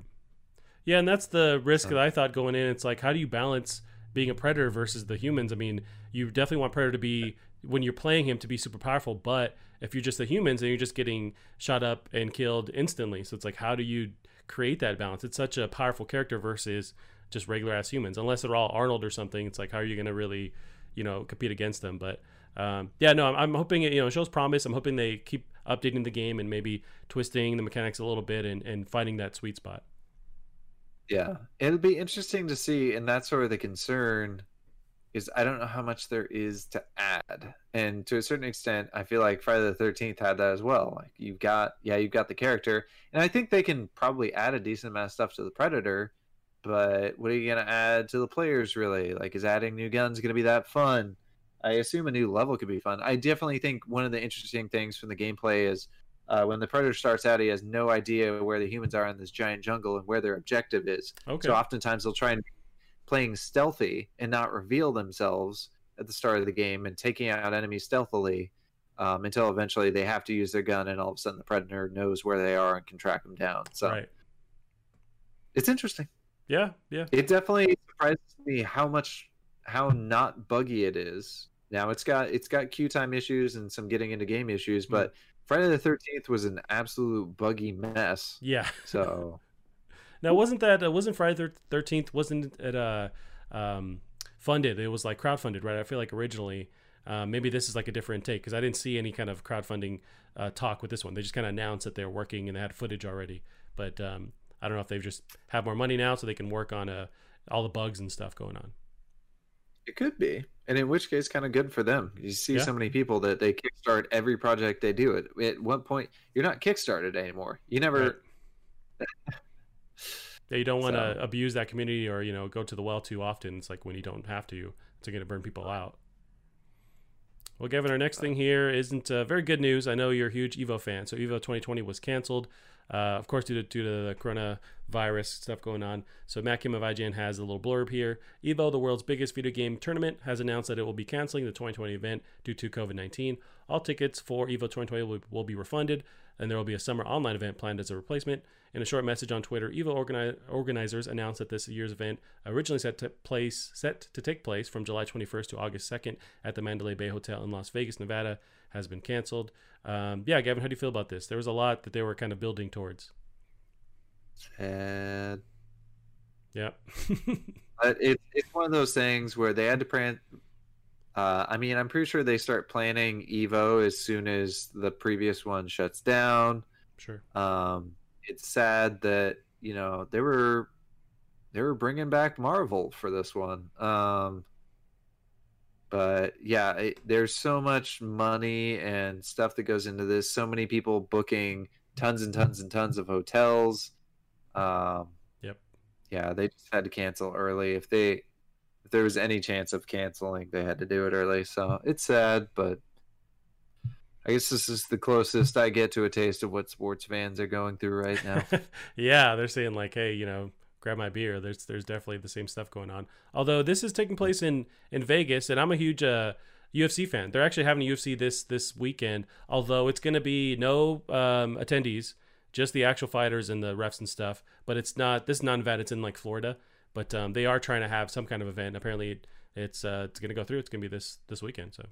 Yeah, and that's the risk that I thought going in. It's like, how do you balance being a predator versus the humans? I mean, you definitely want predator to be when you're playing him to be super powerful, but if you're just the humans and you're just getting shot up and killed instantly, so it's like, how do you create that balance. It's such a powerful character versus just regular ass humans. Unless they're all Arnold or something, it's like how are you going to really, you know, compete against them? But um, yeah, no, I'm, I'm hoping it, you know, it shows promise. I'm hoping they keep updating the game and maybe twisting the mechanics a little bit and, and finding that sweet spot. Yeah, it'll be interesting to see, and that's of the concern is I don't know how much there is to add, and to a certain extent, I feel like Friday the Thirteenth had that as well. Like you've got, yeah, you've got the character, and I think they can probably add a decent amount of stuff to the Predator, but what are you gonna add to the players really? Like, is adding new guns gonna be that fun? I assume a new level could be fun. I definitely think one of the interesting things from the gameplay is uh, when the predator starts out, he has no idea where the humans are in this giant jungle and where their objective is. Okay. So oftentimes they'll try and playing stealthy and not reveal themselves at the start of the game and taking out enemies stealthily um, until eventually they have to use their gun and all of a sudden the predator knows where they are and can track them down. So right. it's interesting. Yeah, yeah. It definitely surprises me how much how not buggy it is. Now it's got it's got queue time issues and some getting into game issues, Hmm. but Friday the Thirteenth was an absolute buggy mess. Yeah. So Now, wasn't that uh, wasn't Friday the Thirteenth? Wasn't it uh, um, funded? It was like crowdfunded, right? I feel like originally. Uh, maybe this is like a different take because I didn't see any kind of crowdfunding uh, talk with this one. They just kind of announced that they're working and they had footage already. But um, I don't know if they've just have more money now so they can work on uh, all the bugs and stuff going on. It could be, and in which case, kind of good for them. You see Yeah. so many people that they kickstart every project they do. It at one point you're not kickstarted anymore. You never. Right. Yeah, you don't want to So- abuse that community or you know go to the well too often. It's like when you don't have to, it's going to burn people out. Well, Gavin, our next thing here isn't uh, very good news. I know you're a huge Evo fan, so Evo 2020 was canceled, uh, of course, due to due to the coronavirus stuff going on. So Matt Kim of IGN has a little blurb here. Evo, the world's biggest video game tournament, has announced that it will be canceling the 2020 event due to COVID-19. All tickets for Evo 2020 will, will be refunded, and there will be a summer online event planned as a replacement. In a short message on Twitter, Evo organi- organizers announced that this year's event, originally set to place set to take place from July 21st to August 2nd at the Mandalay Bay Hotel in Las Vegas, Nevada, has been canceled. Um, yeah, Gavin, how do you feel about this? There was a lot that they were kind of building towards. Sad. Yeah, But it's it's one of those things where they had to plan. Uh, I mean, I'm pretty sure they start planning Evo as soon as the previous one shuts down. sure. Um, it's sad that you know they were they were bringing back Marvel for this one. Um, but yeah, it, there's so much money and stuff that goes into this. So many people booking tons and tons and tons of hotels. Um, Yep. Yeah, they just had to cancel early. If they if there was any chance of canceling, they had to do it early. So it's sad, but I guess this is the closest I get to a taste of what sports fans are going through right now. yeah, they're saying like, hey, you know, grab my beer. There's there's definitely the same stuff going on. Although this is taking place in in Vegas, and I'm a huge uh, UFC fan. They're actually having UFC this this weekend. Although it's going to be no um, attendees, just the actual fighters and the refs and stuff. But it's not this is not. It's in like Florida. But um, they are trying to have some kind of event. Apparently, it's uh, it's going to go through. It's going to be this this weekend. So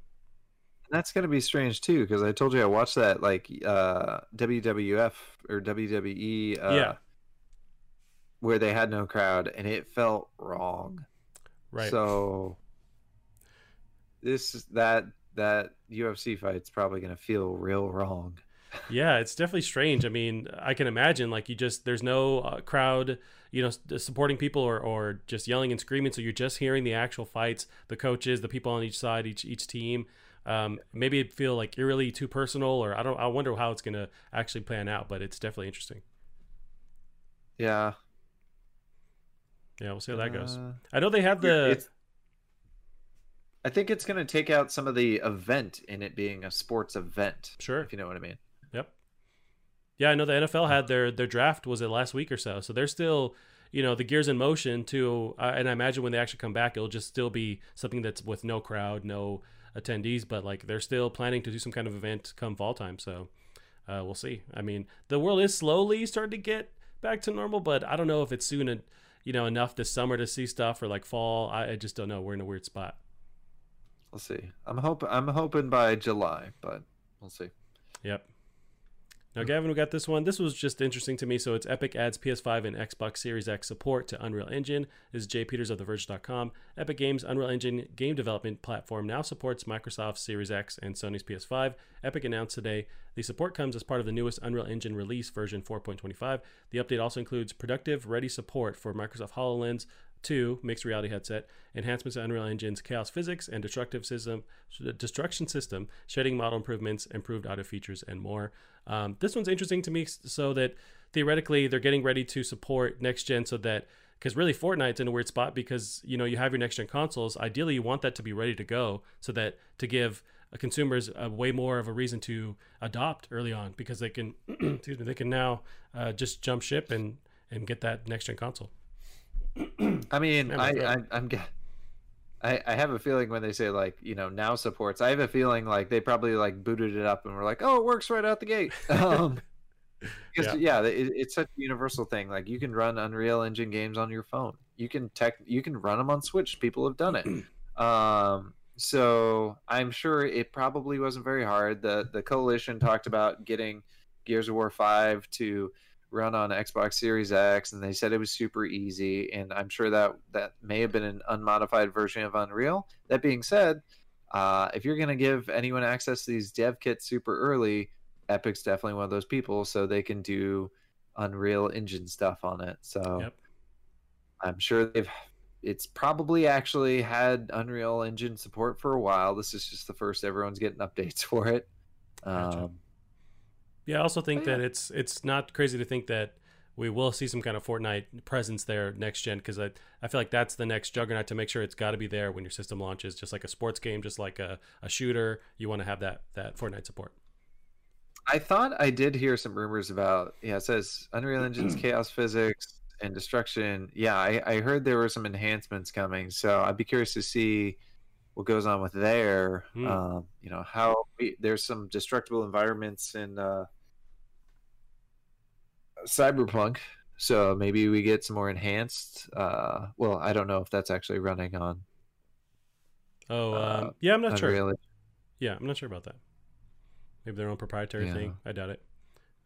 That's gonna be strange too, because I told you I watched that like uh, WWF or WWE, uh, Yeah. where they had no crowd, and it felt wrong. right. So this that that UFC fight's probably gonna feel real wrong. Yeah, it's definitely strange. I mean, I can imagine like you just there's no uh, crowd, you know, supporting people or or just yelling and screaming. So you're just hearing the actual fights, the coaches, the people on each side, each each team. Um, maybe it feel like eerily too personal, or I don't. I wonder how it's gonna actually plan out. But it's definitely interesting. Yeah, Yeah, we'll see how that goes. Uh, I know they have the I think it's gonna take out some of the event in it being a sports event. sure. If you know what I mean. Yeah, I know the NFL had their their draft was it last week or so, so they're still you know the gears in motion to, uh, and I imagine when they actually come back, it'll just still be something that's with no crowd, no attendees, but like they're still planning to do some kind of event come fall time. So uh, we'll see. I mean, the world is slowly starting to get back to normal, but I don't know if it's soon, en- you know, enough this summer to see stuff or like fall. I, I just don't know. We're in a weird spot. We'll see. I'm hope I'm hoping by July, but we'll see. Yep. Now, Gavin, we got this one. This was just interesting to me. So it's Epic adds PS5 and Xbox Series X support to Unreal Engine. This is Jay Peters of TheVerge.com. Epic Games Unreal Engine game development platform now supports Microsoft Series X and Sony's PS5. Epic announced today the support comes as part of the newest Unreal Engine release version 4.25. The update also includes productive ready support for Microsoft HoloLens, 2 mixed reality headset, enhancements to Unreal Engine's chaos physics and destructive system, destruction system, shading model improvements, improved audio features, and more. Um, this one's interesting to me so that theoretically they're getting ready to support next gen so that because really Fortnite's in a weird spot because you know you have your next gen consoles. Ideally, you want that to be ready to go so that to give consumers a way more of a reason to adopt early on because they can excuse me they can now uh, just jump ship and and get that next gen console. I mean, I, I I'm I, I have a feeling when they say like you know now supports, I have a feeling like they probably like booted it up and were like, oh, it works right out the gate. Um, because yeah, yeah it, it's such a universal thing. Like you can run Unreal Engine games on your phone. You can tech, you can run them on Switch. People have done it. um, so I'm sure it probably wasn't very hard. The the coalition talked about getting Gears of War five to run on Xbox Series X, and they said it was super easy. And I'm sure that that may have been an unmodified version of Unreal. That being said, uh, if you're going to give anyone access to these dev kits super early, Epic's definitely one of those people, so they can do Unreal Engine stuff on it. So yep. I'm sure they've. It's probably actually had Unreal Engine support for a while. This is just the first everyone's getting updates for it. Gotcha. Um, yeah, I also think oh, yeah. that it's it's not crazy to think that we will see some kind of Fortnite presence there next gen because I, I feel like that's the next juggernaut to make sure it's got to be there when your system launches. Just like a sports game, just like a, a shooter, you want to have that that Fortnite support. I thought I did hear some rumors about yeah. It says Unreal Engine's chaos physics and destruction. Yeah, I, I heard there were some enhancements coming, so I'd be curious to see what goes on with there. Hmm. Um, you know how we, there's some destructible environments in uh, Cyberpunk. So maybe we get some more enhanced. Uh, well, I don't know if that's actually running on. Oh, uh, um, yeah, I'm not sure. Yeah, I'm not sure about that. Maybe their own proprietary yeah. thing. I doubt it.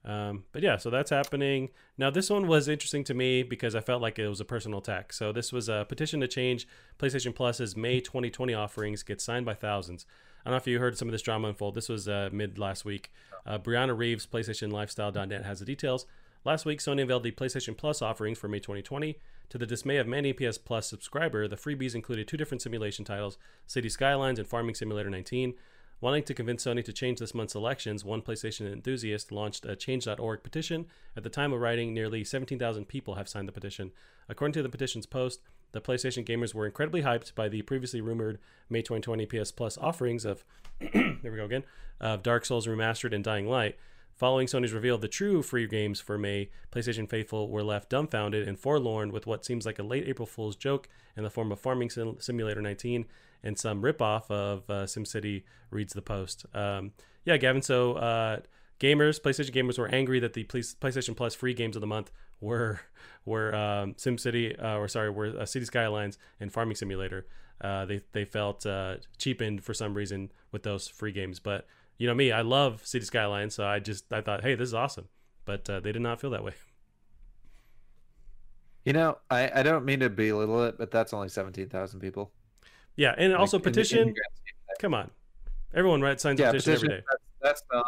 Um, but yeah, so that's happening. Now, this one was interesting to me because I felt like it was a personal attack. So, this was a petition to change PlayStation Plus's May 2020 offerings get signed by thousands. I don't know if you heard some of this drama unfold. This was uh, mid last week. Uh, Brianna Reeves, PlayStationLifestyle.net, has the details. Last week, Sony unveiled the PlayStation Plus offerings for May 2020. To the dismay of many PS Plus subscriber, the freebies included two different simulation titles, City Skylines and Farming Simulator 19. Wanting to convince Sony to change this month's elections, one PlayStation enthusiast launched a Change.org petition. At the time of writing, nearly 17,000 people have signed the petition. According to the petition's post, the PlayStation gamers were incredibly hyped by the previously rumored May 2020 PS Plus offerings of, there we go again, of Dark Souls Remastered and Dying Light. Following Sony's reveal of the true free games for May, PlayStation faithful were left dumbfounded and forlorn with what seems like a late April Fool's joke in the form of Farming Sim- Simulator 19 and some ripoff of uh, SimCity reads the post. Um, yeah, Gavin. So uh, gamers, PlayStation gamers, were angry that the PlayStation Plus free games of the month were were um, SimCity uh, or sorry, were uh, City Skylines and Farming Simulator. Uh, they they felt uh, cheapened for some reason with those free games, but you know me, I love City Skylines, so I just I thought, hey, this is awesome. But uh, they did not feel that way. You know, I, I don't mean to belittle it, but that's only seventeen thousand people. Yeah, and like, also petition. In, in come on, everyone writes signs yeah, petition, petition every day. That's, that's dumb.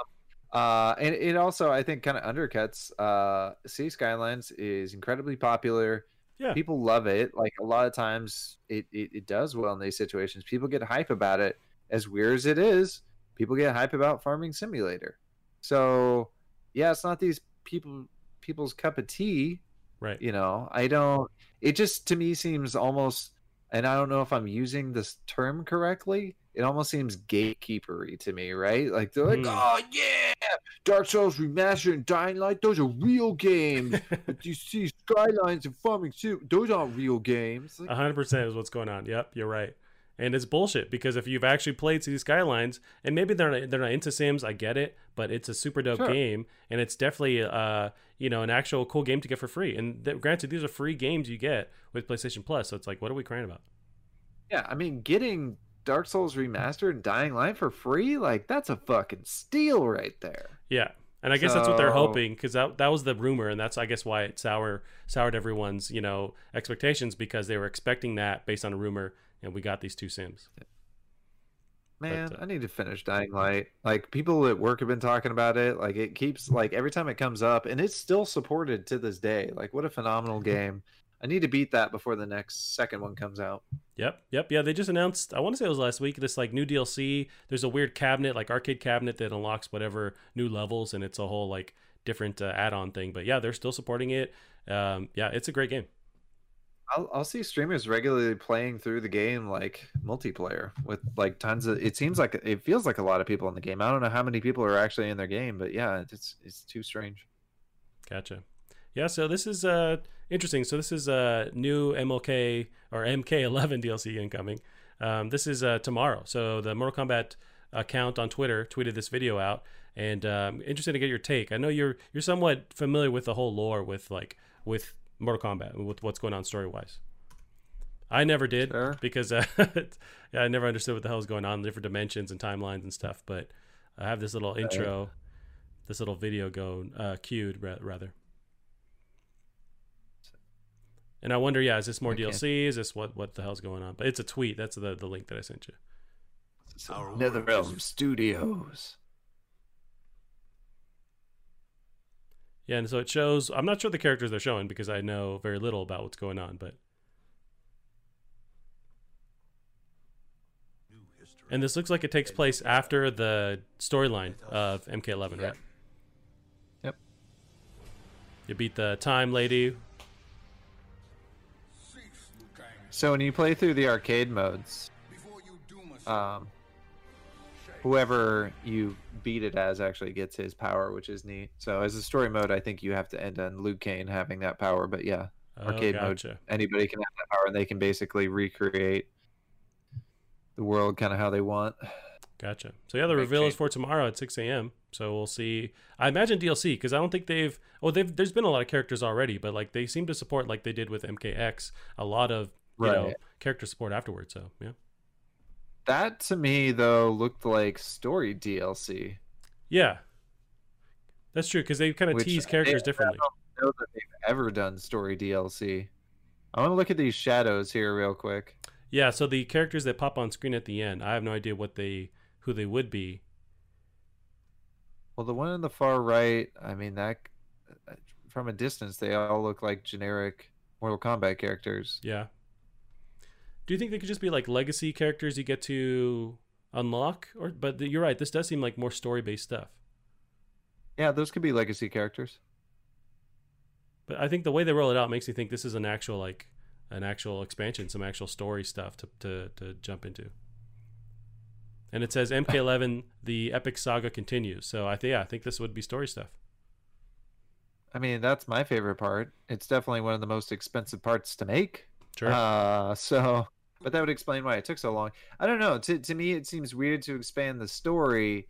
Uh, and it also, I think, kind of undercuts. Uh, City Skylines is incredibly popular. Yeah, people love it. Like a lot of times, it, it it does well in these situations. People get hype about it. As weird as it is, people get hype about Farming Simulator. So yeah, it's not these people people's cup of tea. Right. You know, I don't. It just to me seems almost, and I don't know if I'm using this term correctly. It almost seems gatekeepery to me, right? Like they're like, mm. oh yeah, Dark Souls Remastered and Dying Light, those are real games. but you see Skylines and Farming Sim, those aren't real games. hundred percent is what's going on. Yep, you're right and it's bullshit because if you've actually played City Skylines, and maybe they're not, they're not into Sims, I get it, but it's a super dope sure. game, and it's definitely uh you know an actual cool game to get for free. And th- granted, these are free games you get with PlayStation Plus, so it's like, what are we crying about? Yeah, I mean, getting Dark Souls remastered and Dying Light for free, like that's a fucking steal right there. Yeah, And I guess that's what they're hoping because that that was the rumor, and that's I guess why it sour soured everyone's you know expectations because they were expecting that based on a rumor, and we got these two Sims. Man, But, uh, I need to finish Dying Light. Like people at work have been talking about it. Like it keeps like every time it comes up, and it's still supported to this day. Like what a phenomenal game! I need to beat that before the next second one comes out. Yep, yep, yeah. They just announced. I want to say it was last week. This like new DLC. There's a weird cabinet, like arcade cabinet, that unlocks whatever new levels, and it's a whole like different uh, add-on thing. But yeah, they're still supporting it. Um, yeah, it's a great game. I'll, I'll see streamers regularly playing through the game like multiplayer with like tons of. It seems like it feels like a lot of people in the game. I don't know how many people are actually in their game, but yeah, it's it's too strange. Gotcha. Yeah, so this is uh interesting. So this is a uh, new MLK or MK11 DLC incoming. Um, this is uh, tomorrow. So the Mortal Kombat account on Twitter tweeted this video out, and um, interested to get your take. I know you're you're somewhat familiar with the whole lore with like with Mortal Kombat with what's going on story wise. I never did Sure. because uh, yeah, I never understood what the hell was going on, different dimensions and timelines and stuff. But I have this little intro, this little video go uh, queued ra- rather. And I wonder, yeah, is this more Okay. DLC? Is this what what the hell's going on? But it's a tweet. That's the the link that I sent you. Our NetherRealm Studios. Yeah, and so it shows. I'm not sure the characters they're showing because I know very little about what's going on. But New history. and this looks like it takes place after the storyline of MK11, right? Yep. You beat the time lady. Cease, Liu Kang, So when you play through the arcade modes, before you doom us. um, whoever you beat it as actually gets his power, which is neat. So as a story mode, I think you have to end on Liu Kang having that power. But yeah, Oh, arcade mode, gotcha. anybody can have that power, and they can basically recreate the world kind of how they want. Gotcha. So yeah, the Make reveal is for tomorrow at 6 a.m. So we'll see. I imagine DLC because I don't think they've. Oh, they've. There's been a lot of characters already, but like they seem to support like they did with MKX a lot of you know character support afterwards. So yeah, That to me though looked like story DLC. yeah, that's true because they kind of tease they- characters I differently. don't know that they've ever done story DLC. I want to look at these shadows here real quick. Yeah, so the characters that pop on screen at the end, I have no idea what they who they would be. Well, the one in the far right, I mean that uh, from a distance they all look like generic Mortal Kombat characters. Yeah. Do you think they could just be like legacy characters you get to unlock, or but you're right. This does seem like more story based stuff. Yeah, those could be legacy characters. But I think the way they roll it out makes me think this is an actual like an actual expansion, some actual story stuff to to, to jump into. And it says MK11, the epic saga continues. So I think yeah, I think this would be story stuff. I mean, that's my favorite part. It's definitely one of the most expensive parts to make. Sure. Uh, so, but that would explain why it took so long. I don't know. To to me, it seems weird to expand the story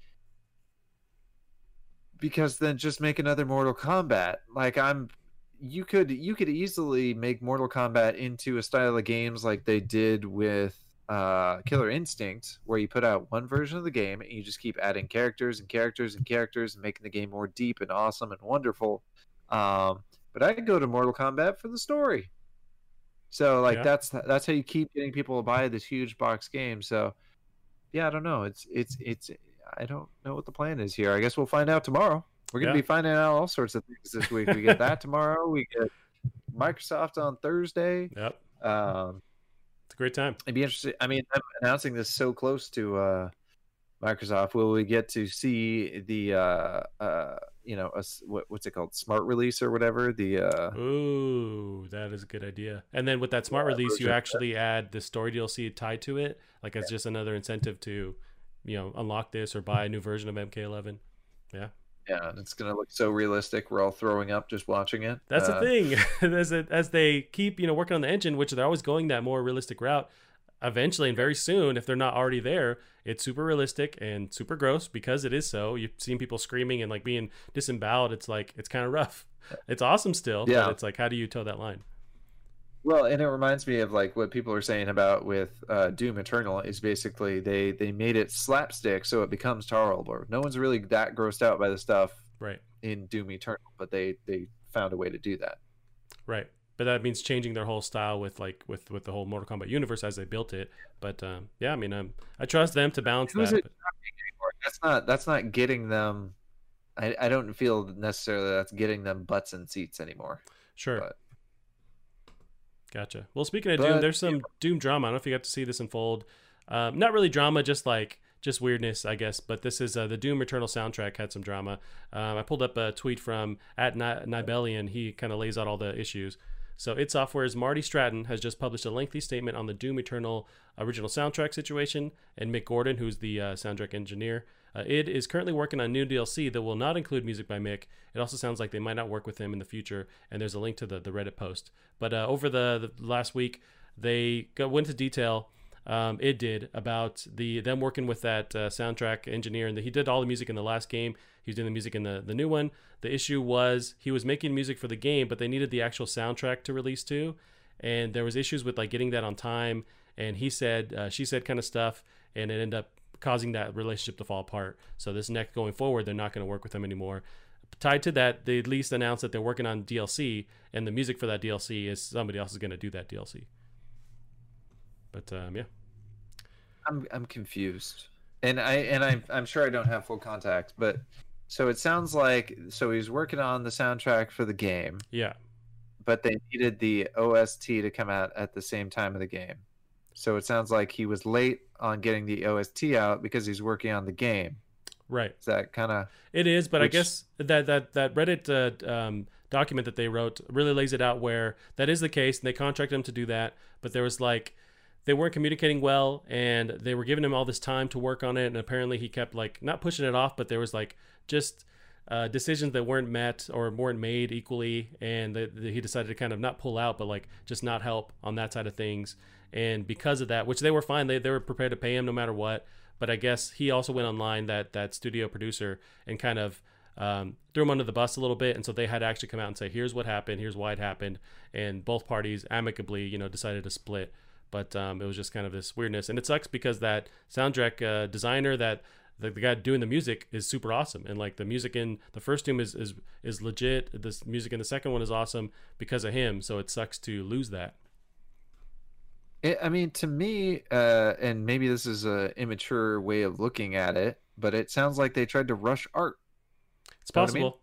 because then just make another Mortal Kombat. Like I'm, you could you could easily make Mortal Kombat into a style of games like they did with uh, Killer Instinct, where you put out one version of the game and you just keep adding characters and characters and characters and making the game more deep and awesome and wonderful. Um, but I go to Mortal Kombat for the story. So like Yeah. that's that's how you keep getting people to buy this huge box game. So yeah, I don't know. It's it's it's I don't know what the plan is here. I guess we'll find out tomorrow. We're gonna Yeah. be finding out all sorts of things this week. We get that tomorrow. We get Microsoft on Thursday. yep. Um, It's a great time. It'd be interesting. I mean, I'm announcing this so close to uh, Microsoft. Will we get to see the uh, uh, you know a what, what's it called, smart release or whatever? The uh, Ooh, that is a good idea. And then with that smart Yeah, release, you actually add the story DLC tied to it, like as just another incentive to, you know, unlock this or buy a new version of MK11. yeah, yeah it's gonna look so realistic. We're all throwing up just watching it. That's Uh, the thing. as as they keep, you know, working on the engine, which they're always going that more realistic route. Eventually, and very soon, if they're not already there, it's super realistic and super gross because it is so. You've seen people screaming and like being disemboweled. It's like it's kind of rough. It's awesome still, Yeah. but it's like how do you toe that line? Well, and it reminds me of like what people are saying about with uh, Doom Eternal is basically they they made it slapstick so it becomes tolerable. No one's really that grossed out by the stuff Right. in Doom Eternal, but they they found a way to do that. Right. But that means changing their whole style with like with with the whole Mortal Kombat universe as they built it. But um, yeah, I mean, um, I trust them to balance that. but- That's not that's not getting them. I, I don't feel necessarily that's getting them butts and seats anymore. Sure. But- Gotcha. Well, speaking of Doom, there's some Doom drama. I don't know if you got to see this unfold. Um, not really drama, just like just weirdness, I guess. But this is uh, the Doom Eternal soundtrack had some drama. Um, I pulled up a tweet from at Ni- Nibellion. He kind of lays out all the issues. So, id Software's Marty Stratton has just published a lengthy statement on the Doom Eternal original soundtrack situation, and Mick Gordon, who's the uh, soundtrack engineer, uh, id is currently working on new DLC that will not include music by Mick. It also sounds like they might not work with him in the future, and there's a link to the, the Reddit post. But uh, over the, the last week, they went into detail. Um, it did about the them working with that uh, soundtrack engineer, and he did all the music in the last game. He was doing the music in the the new one. The issue was he was making music for the game, but they needed the actual soundtrack to release too, and there was issues with like getting that on time. And he said, uh, she said, kind of stuff, and it ended up causing that relationship to fall apart. So this next going forward, they're not going to work with him anymore. Tied to that, they at least announced that they're working on DLC, and the music for that DLC is somebody else is going to do that DLC. But um, yeah, I'm I'm confused, and I and I'm I'm sure I don't have full contact, but so it sounds like so he's working on the soundtrack for the game, yeah, but they needed the OST to come out at the same time of the game. So it sounds like he was late on getting the OST out because he's working on the game. right. Is that kind of It is, but I guess that that that Reddit uh, um, document that they wrote really lays it out where that is the case, and they contracted him to do that. But there was like they weren't communicating well, and they were giving him all this time to work on it, and apparently he kept like not pushing it off, but there was like just uh, decisions that weren't met or weren't made equally, and that he decided to kind of not pull out, but like just not help on that side of things. And because of that, which they were fine, they they were prepared to pay him no matter what. But I guess he also went online that that studio producer and kind of um, threw him under the bus a little bit, and so they had to actually come out and say, "Here's what happened. Here's why it happened," and both parties amicably, you know, decided to split. But um, it was just kind of this weirdness, and it sucks because that soundtrack uh, designer that the, the guy doing the music is super awesome, and like the music in the first Doom is is is legit. This music in the second one is awesome because of him. So it sucks to lose that. It, I mean, to me, uh, and maybe this is a immature way of looking at it, but it sounds like they tried to rush art. It's Know what I mean? possible.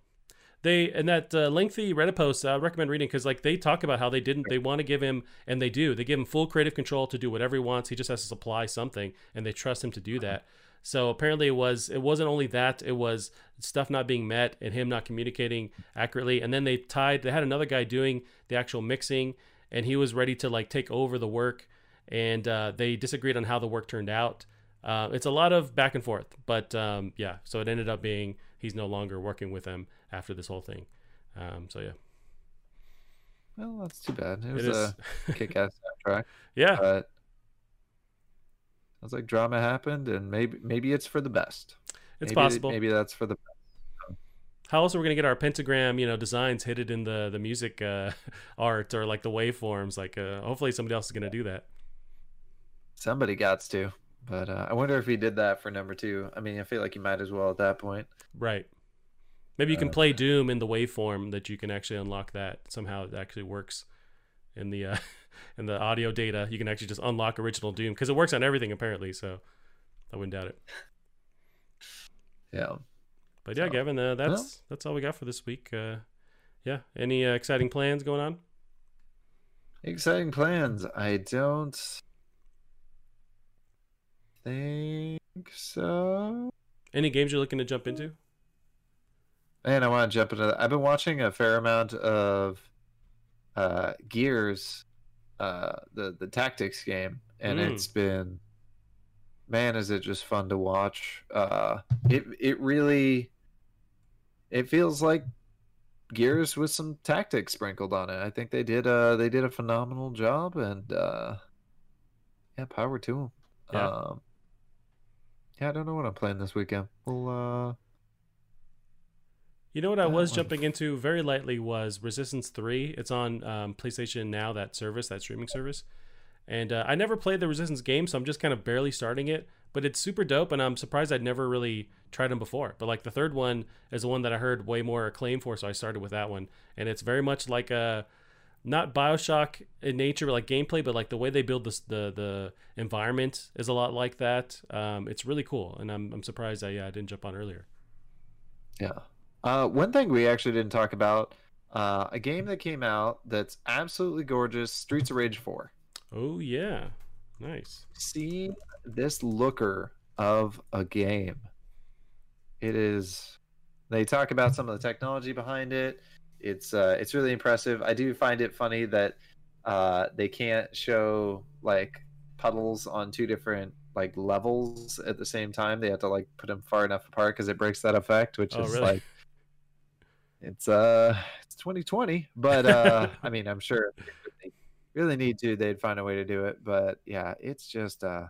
They and that uh, lengthy Reddit post I recommend reading because like they talk about how they didn't they want to give him and they do they give him full creative control to do whatever he wants. He just has to supply something and they trust him to do that. So apparently it was it wasn't only that it was stuff not being met and him not communicating accurately. And then they tied they had another guy doing the actual mixing and he was ready to like take over the work and uh, they disagreed on how the work turned out. Uh, it's a lot of back and forth, but um, yeah. So it ended up being he's no longer working with them after this whole thing. Um, so yeah, Well, that's too bad. It was it a kick-ass soundtrack, yeah, but sounds like drama happened, and maybe maybe it's for the best. it's maybe, possible. Maybe that's for the. How else are we gonna get our pentagram, you know, designs hidden in the the music uh, art or like the waveforms? Like, uh, hopefully somebody else is gonna do that. Somebody got to, but uh, I wonder if he did that for number two. I mean, I feel like he might as well at that point. Right. Maybe you can Uh, play Doom in the waveform that you can actually unlock that somehow. It actually works in the in the audio data. You can actually just unlock original Doom because it works on everything apparently. So I wouldn't doubt it. Yeah. But yeah, So, Gavin, uh, that's that's all we got for this week. Uh, yeah, any uh, exciting plans going on? Exciting plans. I don't think so. Any games you're looking to jump into? Man, I want to jump into that. I've been watching a fair amount of uh, Gears, uh, the the tactics game, and Mm. it's been, man, is it just fun to watch? Uh, it it really, it feels like Gears with some tactics sprinkled on it. I think they did uh they did a phenomenal job, and uh, yeah, power to them. Yeah. Um, yeah, I don't know what I'm playing this weekend. Well, uh. You know what I was jumping into very lightly was Resistance Three. It's on um, PlayStation Now, that service, that streaming service. And uh, I never played the Resistance game, so I'm just kind of barely starting it. but it's super dope, and I'm surprised I'd never really tried them before. But like the third one is the one that I heard way more acclaim for, so I started with that one, and it's very much like a not Bioshock in nature, but like gameplay, but like the way they build this, the the environment is a lot like that. Um, it's really cool, and I'm I'm surprised I yeah I didn't jump on earlier. Yeah. Uh, one thing we actually didn't talk about uh, a game that came out that's absolutely gorgeous Streets of Rage 4. Oh yeah, nice. See this looker of a game. It is. They talk about some of the technology behind it. It's uh, it's really impressive. I do find it funny that uh, they can't show like puddles on two different like levels at the same time. They have to like put them far enough apart because it breaks that effect, which Oh, is really? like it's uh it's 2020. But uh, I mean, I'm sure really need to, they'd find a way to do it. But yeah, it's just uh,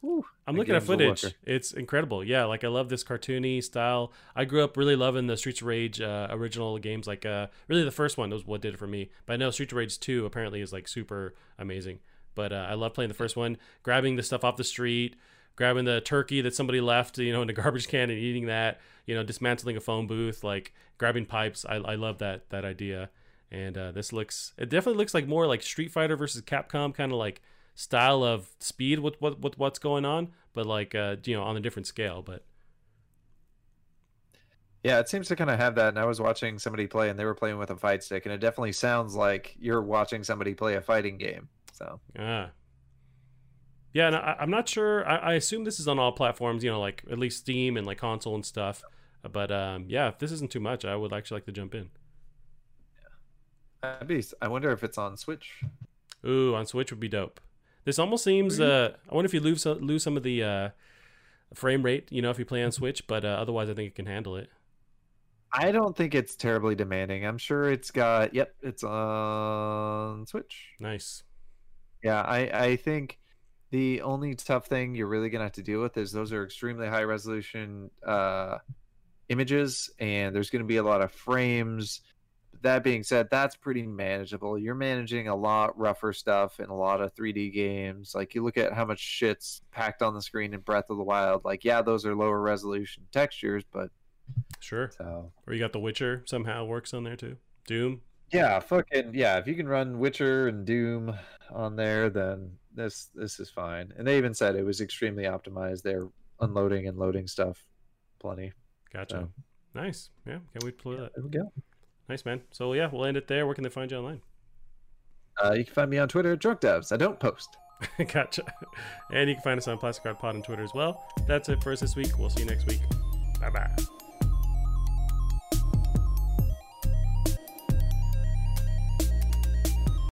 whew, I'm looking at footage. It's incredible. Yeah, like I love this cartoony style. I grew up really loving the Streets of Rage uh, original games. Like uh, really the first one was what did it for me. But I know Streets of Rage 2 apparently is like super amazing. But uh, I love playing the first one, grabbing the stuff off the street, grabbing the turkey that somebody left, you know, in a garbage can and eating that. You know, dismantling a phone booth, like grabbing pipes. I, I love that that idea. And uh, this looks, it definitely looks like more like Street Fighter versus Capcom, kind of like style of speed with what with what's going on, but like uh, you know on a different scale. But Yeah, it seems to kind of have that. And I was watching somebody play, and they were playing with a fight stick, and it definitely sounds like you're watching somebody play a fighting game. So yeah, yeah, and I, I'm not sure. I, I assume this is on all platforms, you know, like at least Steam and like console and stuff. But um, yeah, if this isn't too much, I would actually like to jump in. I'd be, I wonder if it's on Switch. Ooh, on Switch would be dope. This almost seems. Uh, I wonder if you lose lose some of the uh, frame rate, you know, if you play on Switch. But uh, otherwise, I think it can handle it. I don't think it's terribly demanding. I'm sure it's got. Yep, it's on Switch. Nice. Yeah, I I think the only tough thing you're really gonna have to deal with is those are extremely high resolution uh, images, and there's gonna be a lot of frames. That being said, that's pretty manageable. You're managing a lot rougher stuff in a lot of 3D games. Like you look at how much shit's packed on the screen in Breath of the Wild. Like yeah, those are lower resolution textures, but Sure. so Or you got The Witcher somehow works on there too. Doom. yeah, fucking yeah. If you can run Witcher and Doom on there, then this this is fine. And they even said it was extremely optimized. They're unloading and loading stuff, plenty. Gotcha. So Nice. Yeah. Can't wait to play that. there we go. Nice man. So yeah, we'll end it there. Where can they find you online? Uh, you can find me on Twitter at Drunk Devs. I don't post. gotcha. And you can find us on Plastic Card Pod on Twitter as well. That's it for us this week. We'll see you next week.